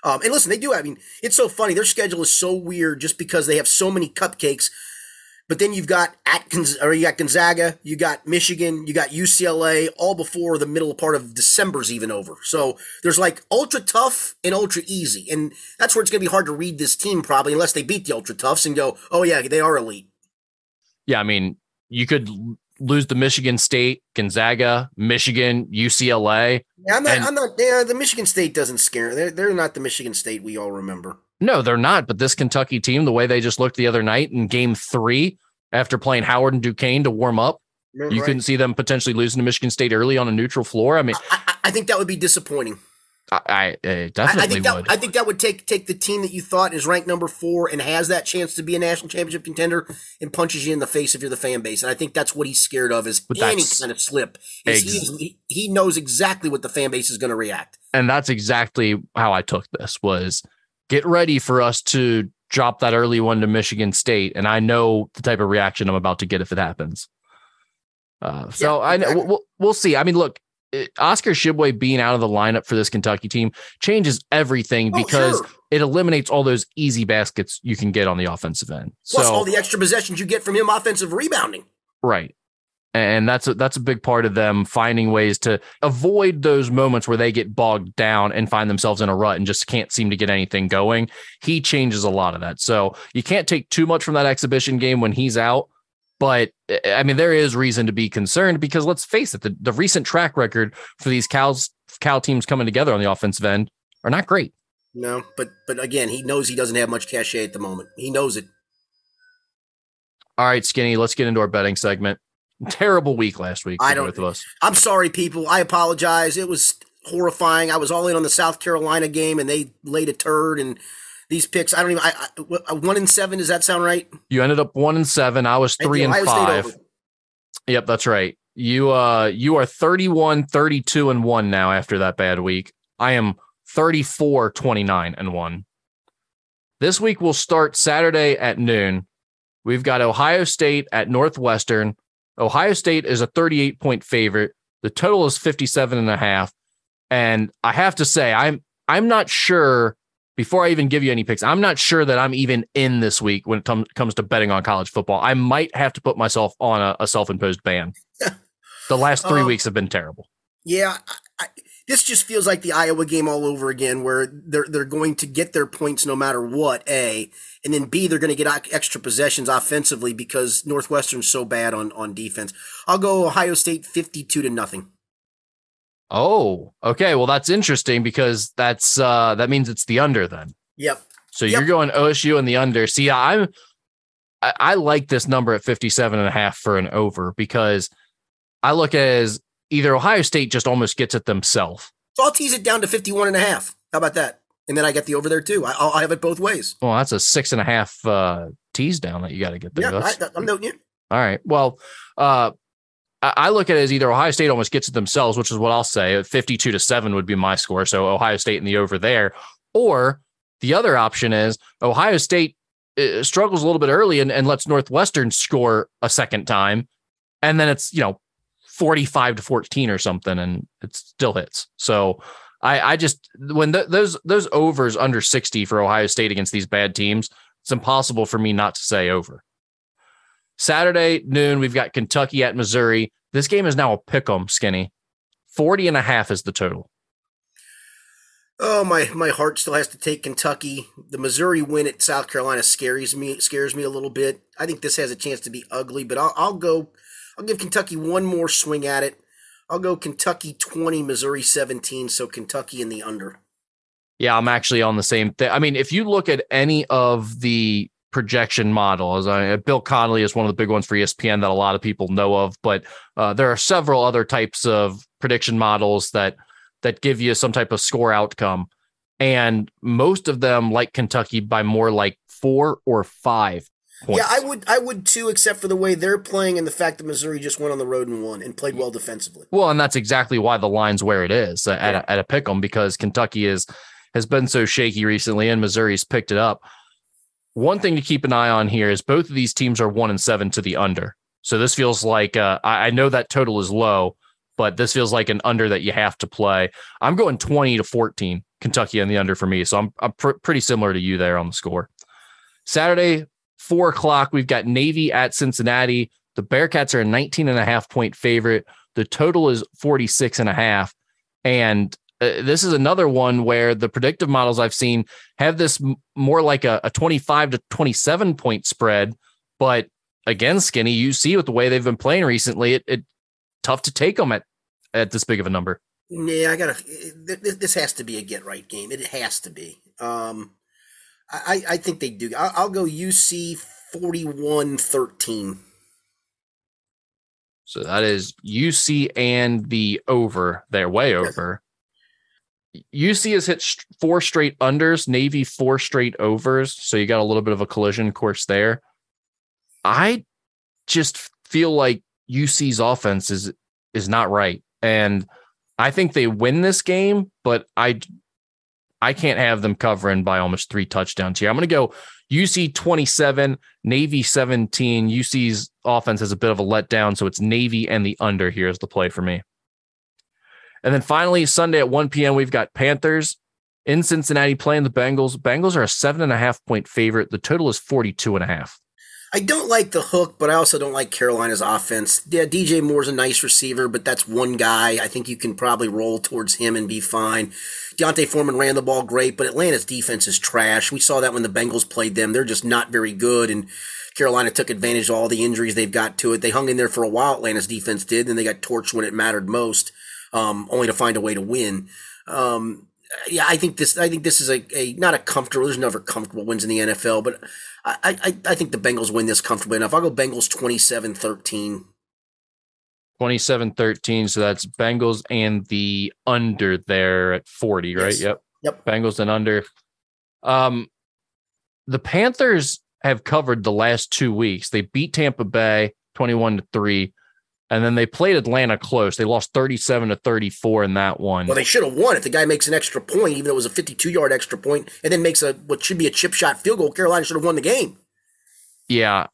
Um, and listen, they do. I mean, it's so funny. Their schedule is so weird just because they have so many cupcakes. But then you've got Atkins, or you got Gonzaga, you got Michigan, you got UCLA, all before the middle part of December's even over. So there's like ultra tough and ultra easy, and that's where it's going to be hard to read this team probably unless they beat the ultra toughs and go, oh yeah, they are elite. yeah, I mean, you could lose the Michigan State, Gonzaga, Michigan, UCLA. Yeah, I'm not. And- I'm not. Yeah, the Michigan State doesn't scare. They're they're not the Michigan State we all remember. No, they're not. But this Kentucky team, the way they just looked the other night in game three after playing Howard and Duquesne to warm up, you Right. couldn't see them potentially losing to Michigan State early on a neutral floor. I mean, I, I- think that would be disappointing. I, I, I I, definitely I think that would. I think that would take take the team that you thought is ranked number four and has that chance to be a national championship contender and punches you in the face if you're the fan base. And I think that's what he's scared of is But any kind of slip. Ex- he, he knows exactly what the fan base is going to react. and that's exactly how I took this was get ready for us to drop that early one to Michigan State. And I know the type of reaction I'm about to get if it happens. Uh, so Yeah, I know we'll, we'll see. I mean, look, it- Oscar Tshiebwe being out of the lineup for this Kentucky team changes everything Oh, because sure. it eliminates all those easy baskets you can get on the offensive end. plus so all the extra possessions you get from him offensive rebounding. Right. And that's a, that's a big part of them finding ways to avoid those moments where they get bogged down and find themselves in a rut and just can't seem to get anything going. He changes a lot of that. So you can't take too much from that exhibition game when he's out. But eh, I mean, there is reason to be concerned because let's face it, the, the recent track record for these Cows Cal teams coming together on the offensive end are not great. No, but but again, he knows he doesn't have much cachet at the moment. He knows it. All right, Skinny, let's get into our betting segment. Terrible week last week I don't- both of us. I'm sorry, people. I apologize. It was horrifying. I was all in on the South Carolina game, and they laid a turd. And these picks, I don't even. I, I one in seven. Does that sound right? You ended up one and seven. I was three and Ohio five. Yep, that's right. You uh you are 31 32 and 1 now after that bad week. I am 34 29 and 1. This week will start Saturday at noon. We've got Ohio State at Northwestern. Ohio State is a 38 point favorite. The total is 57 and a half. And I have to say I'm I'm not sure before I even give you any picks, I'm not sure that I'm even in this week when it tom- comes to betting on college football. I might have to put myself on a, a self imposed ban. the last three Um, weeks have been terrible. Yeah, this just feels like the Iowa game all over again, where they're they're going to get their points no matter what. A and then B, they're going to get extra possessions offensively because Northwestern's so bad on on defense. I'll go Ohio State fifty-two to nothing. Oh, okay. Well, that's interesting because that's uh that means it's the under then. Yep. So Yep. you're going OSU and the under. See, I'm I, I like this number at 57 and a half for an over because I look at it as either Ohio State just almost gets it themselves. So I'll tease it down to 51 and a half. How about that? And then I get the over there too. I, I'll, I'll have it both ways. Well, that's a six and a half uh tease down that you got to get there. Yeah, That's- I, I'm noting it. All right. Well, uh, I I look at it as either Ohio State almost gets it themselves, which is what I'll say. 52 to 7 would be my score. So Ohio State in the over there. Or the other option is Ohio State uh, struggles a little bit early and, and lets Northwestern score a second time. And then it's, you know, 45 to 14 or something, and it still hits. So I, I just, when th- those, those overs under 60 for Ohio State against these bad teams, it's impossible for me not to say over. Saturday noon, we've got Kentucky at Missouri. This game is now a pick 'em, skinny. 40 and a half is the total. Oh, my my heart still has to take Kentucky. The Missouri win at South Carolina scares me scares me a little bit. I think this has a chance to be ugly, but I'll, I'll go. I'll give Kentucky one more swing at it. I'll go Kentucky twenty, Missouri seventeen. So Kentucky in the under. Yeah, I'm actually on the same thing. I mean, if you look at any of the projection models, uh, Bill Connolly is one of the big ones for ESPN that a lot of people know of, but uh, there are several other types of prediction models that that give you some type of score outcome, and most of them like Kentucky by more like four or five. Points. Yeah, I would I would too, except for the way they're playing and the fact that Missouri just went on the road and won and played well defensively. Well, and that's exactly why the line's where it is at, Yeah. a, at a pick 'em because Kentucky is has been so shaky recently, and Missouri's picked it up. one thing to keep an eye on here is both of these teams are one and seven to the under. So this feels like uh, I, I know that total is low, but this feels like an under that you have to play. I'm going 20 to 14, Kentucky on the under for me. So I'm, I'm pr- pretty similar to you there on the score. Saturday, four o'clock, we've got Navy at Cincinnati. The Bearcats are a 19 and a half point favorite. The total is 46 and a half. And uh, this is another one where the predictive models I've seen have this m- more like a, a 25 to 27 point spread. But again, Skinny, you see with the way they've been playing recently, it, it tough to take them at, at this big of a number. Yeah, I gotta. This has to be a get right game. It has to be. Um, I, I think they do. I'll, I'll go UC 41 13. So that is UC and the over. They're way over. UC has hit four straight unders, Navy four straight overs. So you got a little bit of a collision course there. I just feel like UC's offense is is not right, and I think they win this game, but I I can't have them covering by almost three touchdowns here. I'm going to go UC 27, Navy 17. UC's offense has a bit of a letdown, so it's Navy and the under here is the play for me. And then finally, Sunday at 1 p.m., we've got Panthers in Cincinnati playing the Bengals. Bengals are a seven and a half point favorite. The total is 42 and a half. I don't like the hook, but I also don't like Carolina's offense. Yeah, DJ Moore's a nice receiver, but that's one guy. I think you can probably roll towards him and be fine. D'Onta Foreman ran the ball great, but Atlanta's defense is trash. We saw that when the Bengals played them. They're just not very good, and Carolina took advantage of all the injuries they've got to it. They hung in there for a while, Atlanta's defense did, and they got torched when it mattered most, um, only to find a way to win. Um, yeah, I think this. I think this is a, a not a comfortable. There's never comfortable wins in the NFL, but I, I I think the Bengals win this comfortably enough. I'll go Bengals 27-13. 27-13. So that's Bengals and the under there at 40, right? Yes. Yep. Yep. Bengals and under. Um the Panthers have covered the last two weeks. They beat Tampa Bay 21 to 3 and then they played Atlanta close. They lost 37 to 34 in that one. Well, they should have won if the guy makes an extra point, even though it was a 52 yard extra point, and then makes a what should be a chip shot field goal. Carolina should have won the game. Yeah.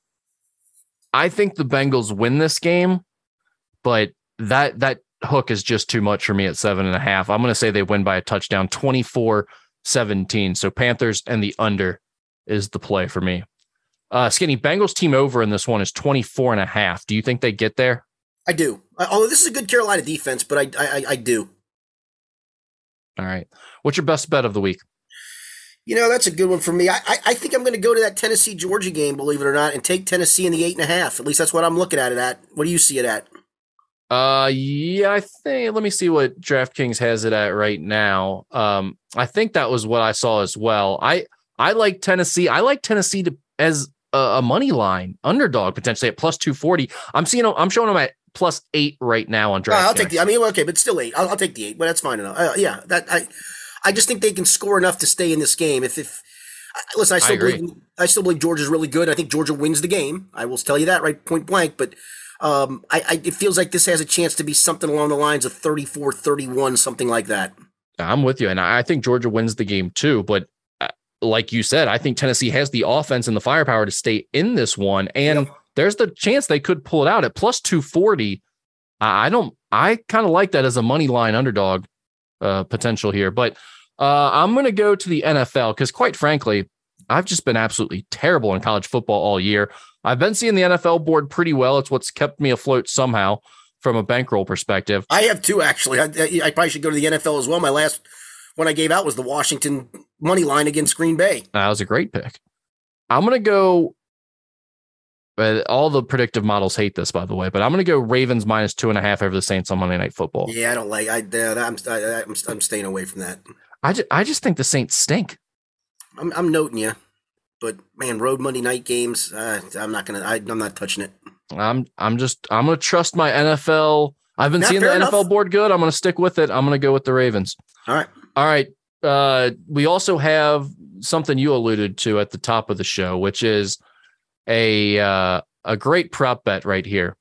I think the Bengals win this game, but that that hook is just too much for me at seven and a half. I'm going to say they win by a touchdown, 24 17. So Panthers and the under is the play for me. Uh, Skinny Bengals team over in this one is 24 and a half. Do you think they get there? I do. Although this is a good Carolina defense, but I, I, I do. All right. What's your best bet of the week? You know, that's a good one for me. I, I, I think I'm going to go to that Tennessee Georgia game, believe it or not, and take Tennessee in the eight and a half. At least that's what I'm looking at it at. What do you see it at? Uh, yeah, I think. Let me see what DraftKings has it at right now. Um, I think that was what I saw as well. I I like Tennessee. I like Tennessee to as a, a money line underdog potentially at plus two forty. I'm seeing. I'm showing them at plus eight right now on draft. Uh, I'll take the. I mean, okay, but still eight. I'll, I'll take the eight, but that's fine enough. Uh, yeah, that I, I just think they can score enough to stay in this game. If if listen, I still I believe I still believe Georgia's really good. I think Georgia wins the game. I will tell you that right point blank. But um, I, I it feels like this has a chance to be something along the lines of 34-31, something like that. I'm with you, and I think Georgia wins the game too. But uh, like you said, I think Tennessee has the offense and the firepower to stay in this one, and. Yep there's the chance they could pull it out at plus 240. I don't, I kind of like that as a money line underdog uh, potential here. But uh, I'm going to go to the NFL because, quite frankly, I've just been absolutely terrible in college football all year. I've been seeing the NFL board pretty well. It's what's kept me afloat somehow from a bankroll perspective. I have two, actually. I, I probably should go to the NFL as well. My last one I gave out was the Washington money line against Green Bay. That was a great pick. I'm going to go but all the predictive models hate this, by the way. But I'm going to go Ravens minus two and a half over the Saints on Monday Night Football. Yeah, I don't like. I, I'm, I, I'm, I'm staying away from that. I just, I just think the Saints stink. I'm, I'm noting you, but man, road Monday night games. Uh, I'm not gonna. I, am not touching it. I'm, I'm just, I'm gonna trust my NFL. I've been not seeing the enough. NFL board good. I'm gonna stick with it. I'm gonna go with the Ravens. All right. All right. Uh, we also have something you alluded to at the top of the show, which is a uh, a great prop bet right here.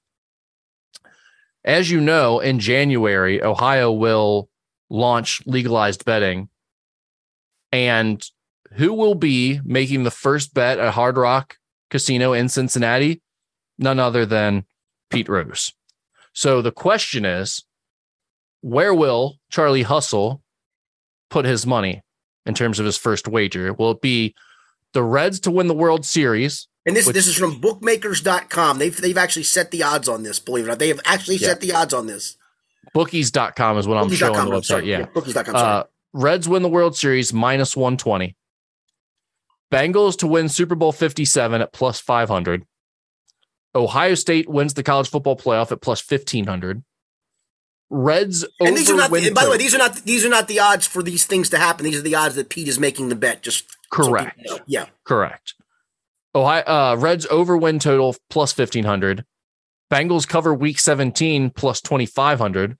As you know, in January, Ohio will launch legalized betting, and who will be making the first bet at Hard Rock Casino in Cincinnati? None other than Pete Rose. So the question is, where will Charlie Hustle put his money in terms of his first wager? Will it be the Reds to win the World Series? And this Which- this is from bookmakers.com. They've they've actually set the odds on this, believe it or not. They have actually Yeah. set the odds on this. Bookies.com is what I'm showing Bookies.com, the website. sorry. Yeah. Bookies.com. sorry. Uh, Reds win the World Series minus 120. Bengals to win Super Bowl 57 at plus 500. Ohio State wins the college football playoff at plus 1500. Reds and these are over not. by the way, these are not. These are not the odds for these things to happen. These are the odds that Pete is making the bet. Just correct. know. yeah. Correct. Ohio uh, Reds over win total plus 1500. Bengals cover week 17 plus 2500.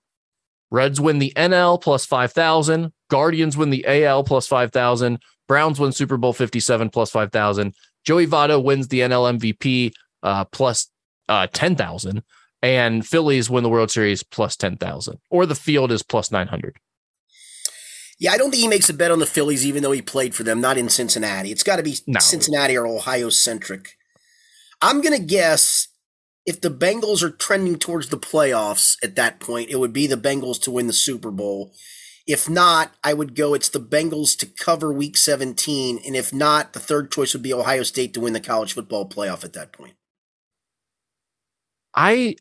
Reds win the NL plus 5000. Guardians win the AL plus 5000. Browns win Super Bowl 57 plus 5000. Joey Votto wins the NL MVP uh, plus uh, 10,000. And Phillies win the World Series plus 10,000. Or the field is plus 900. Yeah, I don't think he makes a bet on the Phillies, even though he played for them, not in Cincinnati. It's got to be No. Cincinnati or Ohio centric. I'm going to guess if the Bengals are trending towards the playoffs at that point, it would be the Bengals to win the Super Bowl. If not, I would go it's the Bengals to cover week 17. And if not, the third choice would be Ohio State to win the college football playoff at that point. I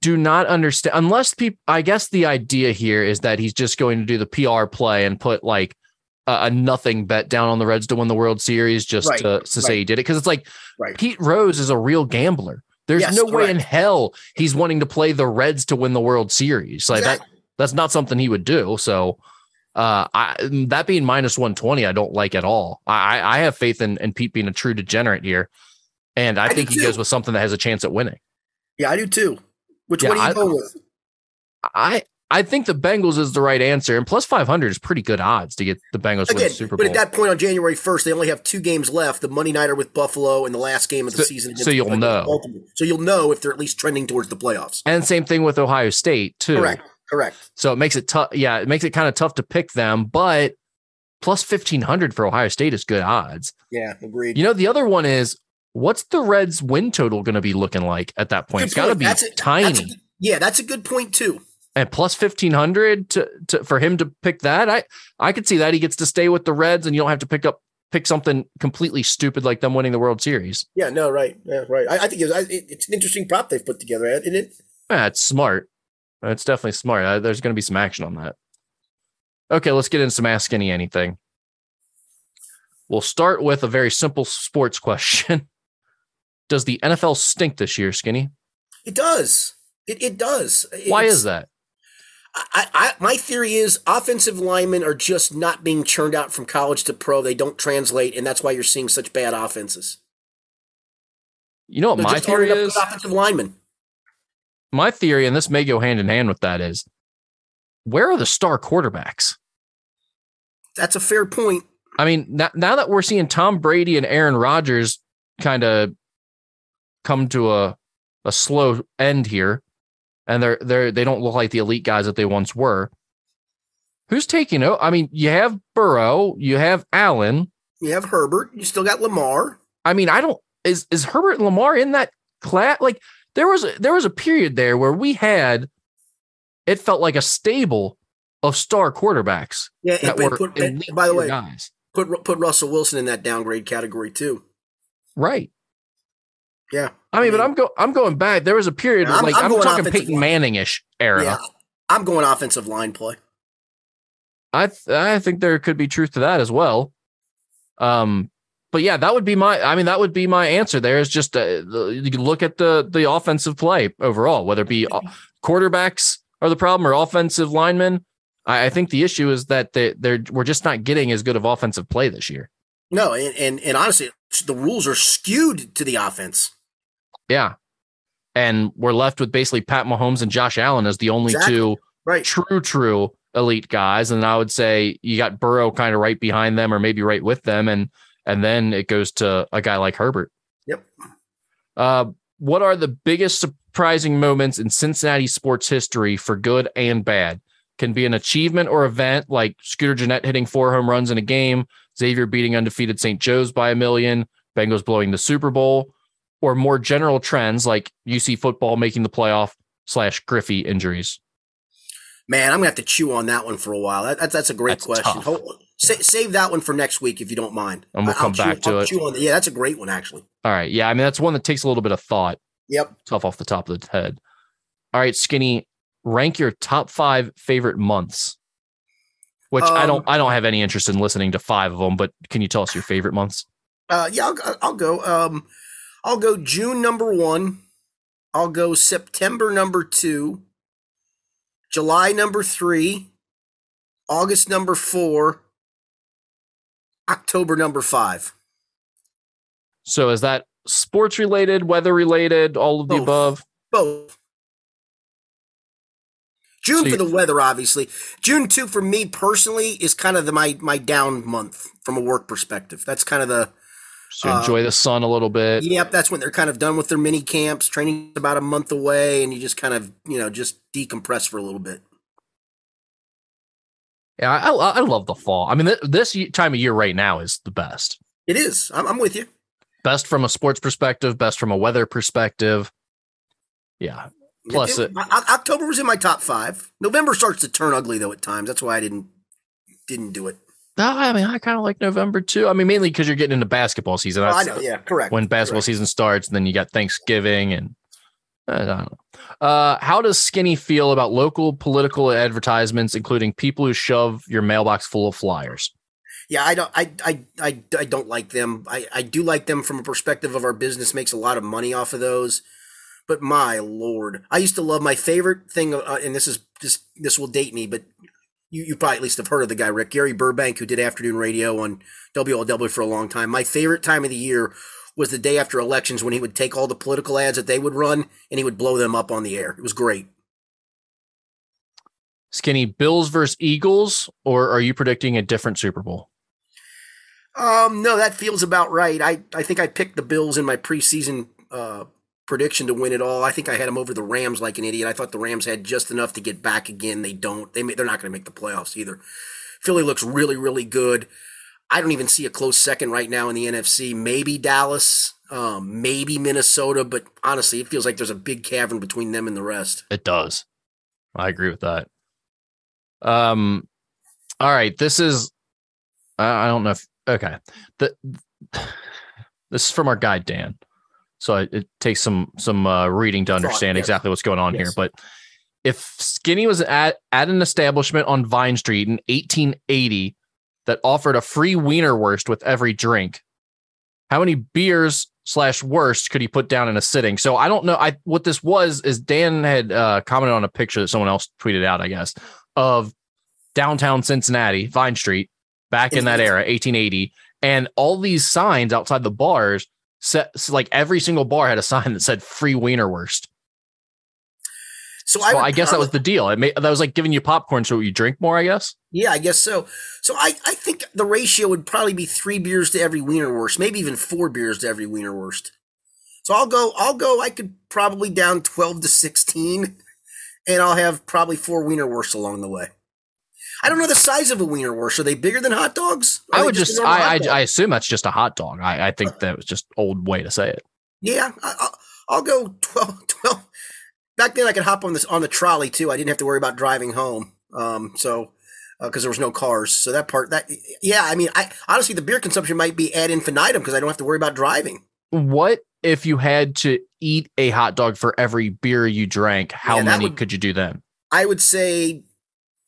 do not understand unless people I guess the idea here is that he's just going to do the PR play and put like a, a nothing bet down on the Reds to win the World Series just Right, to, to say he did it because it's like Right. Pete Rose is a real gambler. There's Yes, no way in hell he's wanting to play the Reds to win the World Series. Like that that's not something he would do. So uh I that being minus 120, I don't like at all. I I I have faith in, in Pete being a true degenerate here. And I, I think he too. goes with something that has a chance at winning. Yeah, I do too. Which Yeah, one are you I- going with? I I think the Bengals is the right answer, and plus five hundred is pretty good odds to get the Bengals to win the Again, Super but at that point on January 1st, they only have two games left the Monday Nighter with Buffalo and the last game of the So- season. so you'll know. Baltimore. So you'll know if they're at least trending towards the playoffs. and same thing with Ohio State too. Correct. Correct. So it makes it tough. Yeah, it makes it kind of tough to pick them, but plus fifteen hundred for Ohio State is good odds. Yeah, agreed. You know, the other one is what's the Reds' win total going to be looking like at that point? Good it's got to be That's a- tiny. that's a- yeah, that's a good point too. and plus 1500 to, to for him to pick that i i could see that he gets to stay with the reds and you don't have to pick up pick something completely stupid like them winning the world series Yeah, no, right, yeah, right. I, I think it's, I, it- it's an interesting prop they've put together, isn't it? yeah, it's smart it's definitely smart Uh, there's going to be some action on that okay let's get into some ask any anything we'll start with a very simple sports question does the nfl stink this year skinny It does. It, it does. why is that I, I, my theory is offensive linemen are just not being churned out from college to pro. They don't translate, and that's why you're seeing such bad offenses. you know what There my theory is offensive linemen. my theory and this may go hand in hand with that is where are the star quarterbacks That's a fair point. I mean, now, now that we're seeing Tom Brady and Aaron Rodgers kind of come to a a slow end here, and they're they're they don't look like the elite guys that they once were. Who's taking it? I mean, you have Burrow, you have Allen. You have Herbert. You still got Lamar. I mean, I don't is is Herbert and Lamar in that class? Like there was a, there was a period there where we had it felt like a stable of star quarterbacks Yeah, that and were put, and by the way, guys, put put Russell Wilson in that downgrade category too. right? Yeah, I mean, but mean- I'm go I'm going back. There was a period Yeah, I'm- like I'm I'm, talking Peyton line. Manning-ish era. yeah. I'm going offensive line play. I th- I think there could be truth to that as well. Um, but yeah, that would be my. I mean, that would be my answer. There is just uh, you can look at the the offensive play overall, whether it be uh, quarterbacks are the problem or offensive linemen. I, I think the issue is that they they're we're just not getting as good of offensive play this year. No, and, and and honestly, the rules are skewed to the offense. Yeah, and we're left with basically Pat Mahomes and Josh Allen as the only Exactly. two Right. true, true elite guys. And I would say you got Burrow kind of right behind them or maybe right with them. And and then it goes to a guy like Herbert. Yep. Uh, what are the biggest surprising moments in Cincinnati sports history for good and bad? Can be an achievement or event like Scooter Gennett hitting four home runs in a game, Xavier beating undefeated St. Joe's by a million, Bengals blowing the Super Bowl, or more general trends like UC football making the playoff slash Griffey injuries? Man, I'm gonna have to chew on that one for a while. That, that's that's a great That's question. Hold, sa- save that one for next week if you don't mind. And we'll I'll come back chew, to I'll it. chew on the- yeah, that's a great one actually. All right. Yeah. I mean, that's one that takes a little bit of thought. Yep. Tough off the top of the head. All right, Skinny, rank your top five favorite months. Which I don't, Um, I don't have any interest in listening to five of them. But can you tell us your favorite months? Uh, yeah, I'll, I'll go. Um, I'll go June number one. I'll go September number two. July number three. August number four. October number five. So is that sports related, weather related, all of the above? Both. June So for the weather, obviously. June two for me personally is kind of the my my down month from a work perspective. That's kind of the So enjoy the um, sun a little bit. Yep, that's when they're kind of done with their mini camps. Training's about a month away, and you just kind of, you know, just decompress for a little bit. Yeah, I, I love the fall. I mean, th- this time of year right now is the best. It is. I'm, I'm with you. Best from a sports perspective, best from a weather perspective. Yeah, Plus It- it- October was in my top five. November starts to turn ugly though at times. That's why I didn't didn't do it. No, I mean, I kind of like November too. I mean, mainly because you're getting into basketball season. Oh, I know. Yeah, correct. when basketball Correct. season starts, and then you got Thanksgiving and I don't know. Uh, how does Skinny feel about local political advertisements, including people who shove your mailbox full of flyers? Yeah, I don't. I, I I I don't like them. I I do like them from a perspective of our business makes a lot of money off of those. But my lord, I used to love my favorite thing, uh, and this is this this will date me, but you you probably at least have heard of the guy Rick Gary Burbank who did afternoon radio on WLW for a long time. My favorite time of the year was the day after elections when he would take all the political ads that they would run and he would blow them up on the air. It was great. Skinny Bills versus Eagles, or are you predicting a different Super Bowl? Um, no, that feels about right. I, I think I picked the Bills in my preseason uh, prediction to win it all. I think I had them over the Rams like an idiot. I thought the Rams had just enough to get back again. They don't. They may, they're not going to make the playoffs either. Philly looks really really good. I don't even see a close second right now in the NFC. Maybe Dallas, um, maybe Minnesota, but honestly, it feels like there's a big cavern between them and the rest. It does. I agree with that. Um, all right. This is. I don't know if okay. The this is from our guy Dan, so it, it takes some some uh, reading to understand yes. exactly what's going on here. But if Skinny was at at an establishment on Vine Street in 1880 that offered a free Wienerwurst with every drink, how many beers slash wurst could he put down in a sitting? So I don't know. I what this was is Dan had uh, commented on a picture that someone else tweeted out, I guess, of downtown Cincinnati, Vine Street, back in that era, 1880, and all these signs outside the bars set like every single bar had a sign that said "free Wienerwurst." So, So would I guess that was the deal. It made, that was like giving you popcorn so you drink more. I guess. Yeah, I guess so. So I, I think the ratio would probably be three beers to every Wienerwurst, maybe even four beers to every Wienerwurst. So I'll go. I'll go. I could probably down twelve to sixteen, and I'll have probably four Wienerwursts along the way. I don't know the size of a wiener Wienerwurst. Are they bigger than hot dogs? Are I would a just I, I. I assume that's just a hot dog. I, I think that was just old way to say it. Yeah, I, I'll, I'll go 12, 12. Back then, I could hop on this on the trolley too. I didn't have to worry about driving home. Um, so because there was no cars, so that part that yeah. I mean, I honestly the beer consumption might be ad infinitum because I don't have to worry about driving. What if you had to eat a hot dog for every beer you drank? How Yeah, many would- could you do then? I would say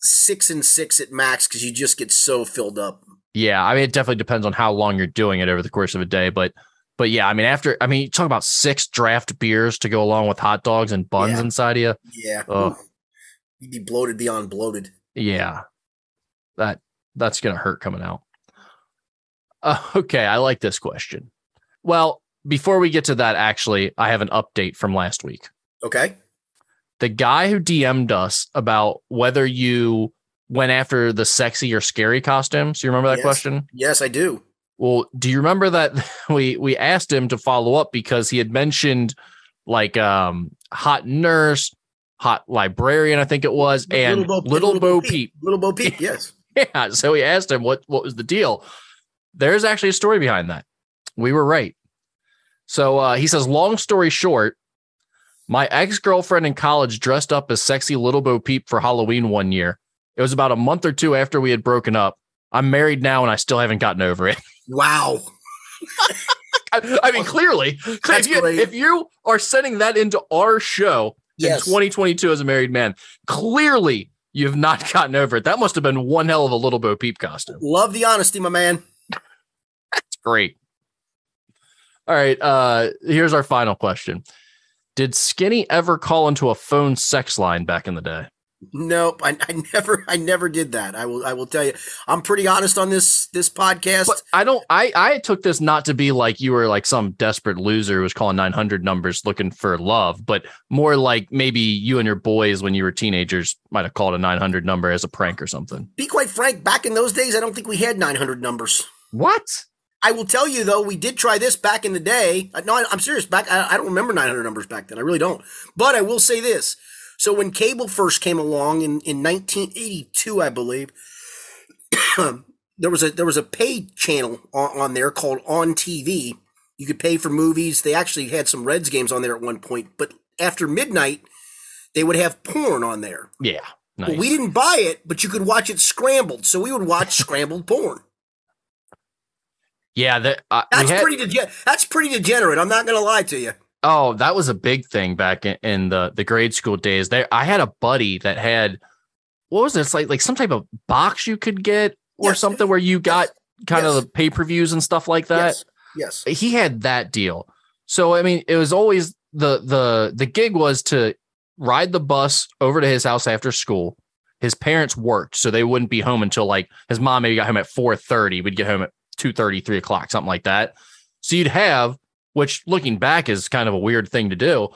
six and six at max because you just get so filled up. Yeah, I mean, it definitely depends on how long you're doing it over the course of a day, but but yeah, I mean, after I mean, you talk about six draft beers to go along with hot dogs and buns Yeah. inside of you. Yeah, Oh. You'd be bloated beyond bloated. Yeah, that that's gonna hurt coming out. Uh, okay, I like this question. Well, before we get to that, actually, I have an update from last week. Okay, the guy who DM'd us about whether you went after the sexy or scary costumes. You remember that Yes. question? yes, I do. Well, do you remember that we we asked him to follow up because he had mentioned like um hot nurse, hot librarian, I think it was, and little, Bo, Peep. Little Bo Peep. Yes. Yeah. So we asked him what what was the deal. there's actually a story behind that. We were right. So uh, he says, long story short, my ex girlfriend in college dressed up as sexy little Bo Peep for Halloween one year. It was about a month or two after we had broken up. I'm married now and I still haven't gotten over it. Wow. I, I mean, clearly, if you, if you are sending that into our show Yes. in 2022 as a married man, clearly you've not gotten over it. That must have been one hell of a little Bo Peep costume. Love the honesty, my man. It's great. All right. Uh, here's our final question. Did Skinny ever call into a phone sex line back in the day? Nope, I, I never, I never did that. I will, I will tell you, I'm pretty honest on this, this podcast. But I don't. I I took this not to be like you were like some desperate loser who was calling 900 numbers looking for love, but more like maybe you and your boys when you were teenagers might have called a 900 number as a prank or something. Be quite frank, back in those days, I don't think we had 900 numbers. What? I will tell you though, we did try this back in the day. Uh, No, I- I'm serious. Back, I, I don't remember 900 numbers back then. I really don't. But I will say this: so when cable first came along in in 1982, I believe, there was a there was a paid channel on, on there called On TV. You could pay for movies. They actually had some Reds games on there at one point. But after midnight, they would have porn on there. Yeah. Nice. Well, we didn't buy it, but you could watch it scrambled. So we would watch scrambled porn. Yeah. That uh, That's had, pretty dege- That's pretty degenerate. I'm not gonna lie to you. Oh, that was a big thing back in, in the the grade school days. There, I had a buddy that had what was it? It's like like some type of box you could get or Yes. something where you got kind Yes. of the pay per views and stuff like that. Yes. Yes. He had that deal. So I mean, it was always the the the gig was to ride the bus over to his house after school. His parents worked, so they wouldn't be home until like his mom maybe got home at four thirty. We'd get home at 2.30, 3 o'clock, something like that. So you'd have, which looking back is kind of a weird thing to do,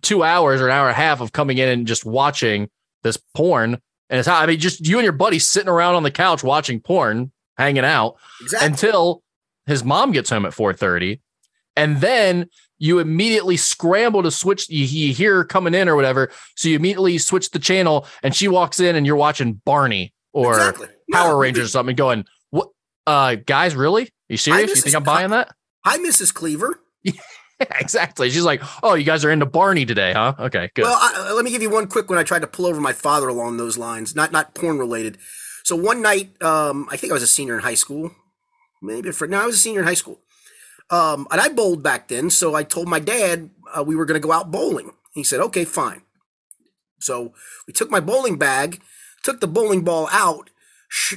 two hours or an hour and a half of coming in and just watching this porn. And it's how I mean, just you and your buddy sitting around on the couch watching porn, hanging out Exactly. until his mom gets home at 4:30 and then you immediately scramble to switch you, you hear her coming in or whatever so you immediately switch the channel and she walks in and you're watching Barney or Exactly. Power No, Rangers or something going uh guys really you serious you think I'm buying that Hi, Mrs. Cleaver. exactly she's like oh you guys are into Barney today huh okay good Well, I, uh, let me give you one quick one. I tried to pull over my father along those lines, not not porn related. So one night, um, I think I was a senior in high school, maybe for no, I was a senior in high school, um, and I bowled back then. So I told my dad uh, we were going to go out bowling. He said, "Okay, fine." So we took my bowling bag, took the bowling ball out.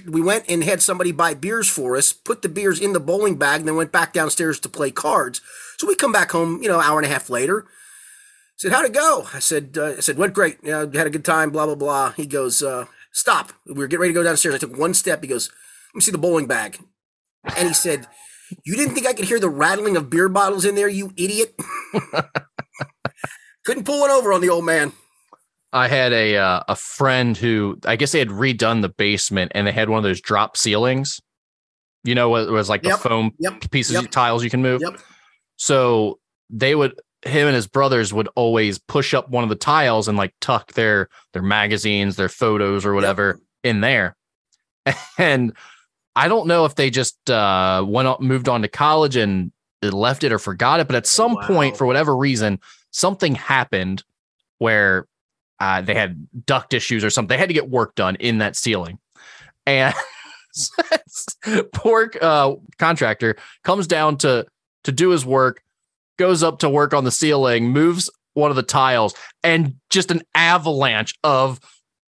We went and had somebody buy beers for us, put the beers in the bowling bag, and then went back downstairs to play cards. So we come back home, you know, hour and a half later said, "How'd it go?" I said, uh, "I said went great. You know, had a good time. Blah blah blah." He goes, uh, "Stop." We were getting ready to go downstairs. I took one step. He goes, "Let me see the bowling bag," and he said, "You didn't think I could hear the rattling of beer bottles in there, you idiot?" Couldn't pull one over on the old man. I had a uh, a friend who I guess they had redone the basement and they had one of those drop ceilings. You know, it was like Yep, the foam Yep. pieces Yep. tiles you can move. Yep. So they would him and his brothers would always push up one of the tiles and like tuck their their magazines, their photos or whatever in there. And I don't know if they just uh went on, moved on to college and left it or forgot it, but at some point for whatever reason something happened where uh, they had duct issues or something. They had to get work done in that ceiling. And poor uh, contractor comes down to to do his work, goes up to work on the ceiling, moves one of the tiles, and just an avalanche of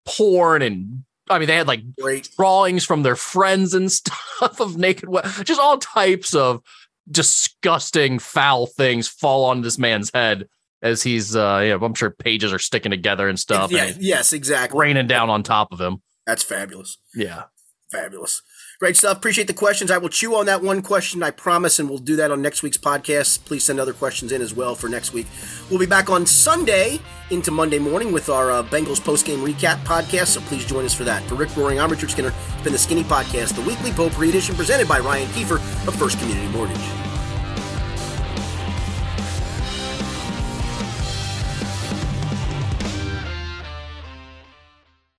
porn and I mean they had like Great. drawings from their friends and stuff of naked just all types of disgusting foul things fall on this man's head as he's uh yeah i'm sure pages are sticking together and stuff Yeah, and yes, exactly. raining down on top of him That's fabulous. yeah Fabulous. Great stuff. Appreciate the questions. I will chew on that one question, I promise, and we'll do that on next week's podcast. Please send other questions in as well for next week. We'll be back on Sunday into Monday morning with our uh, Bengals post-game recap podcast, so please join us for that. For Rick Broering, I'm Richard Skinner. It's been the Skinny Podcast, the weekly potpourri edition presented by Ryan Kiefer of First Community Mortgage.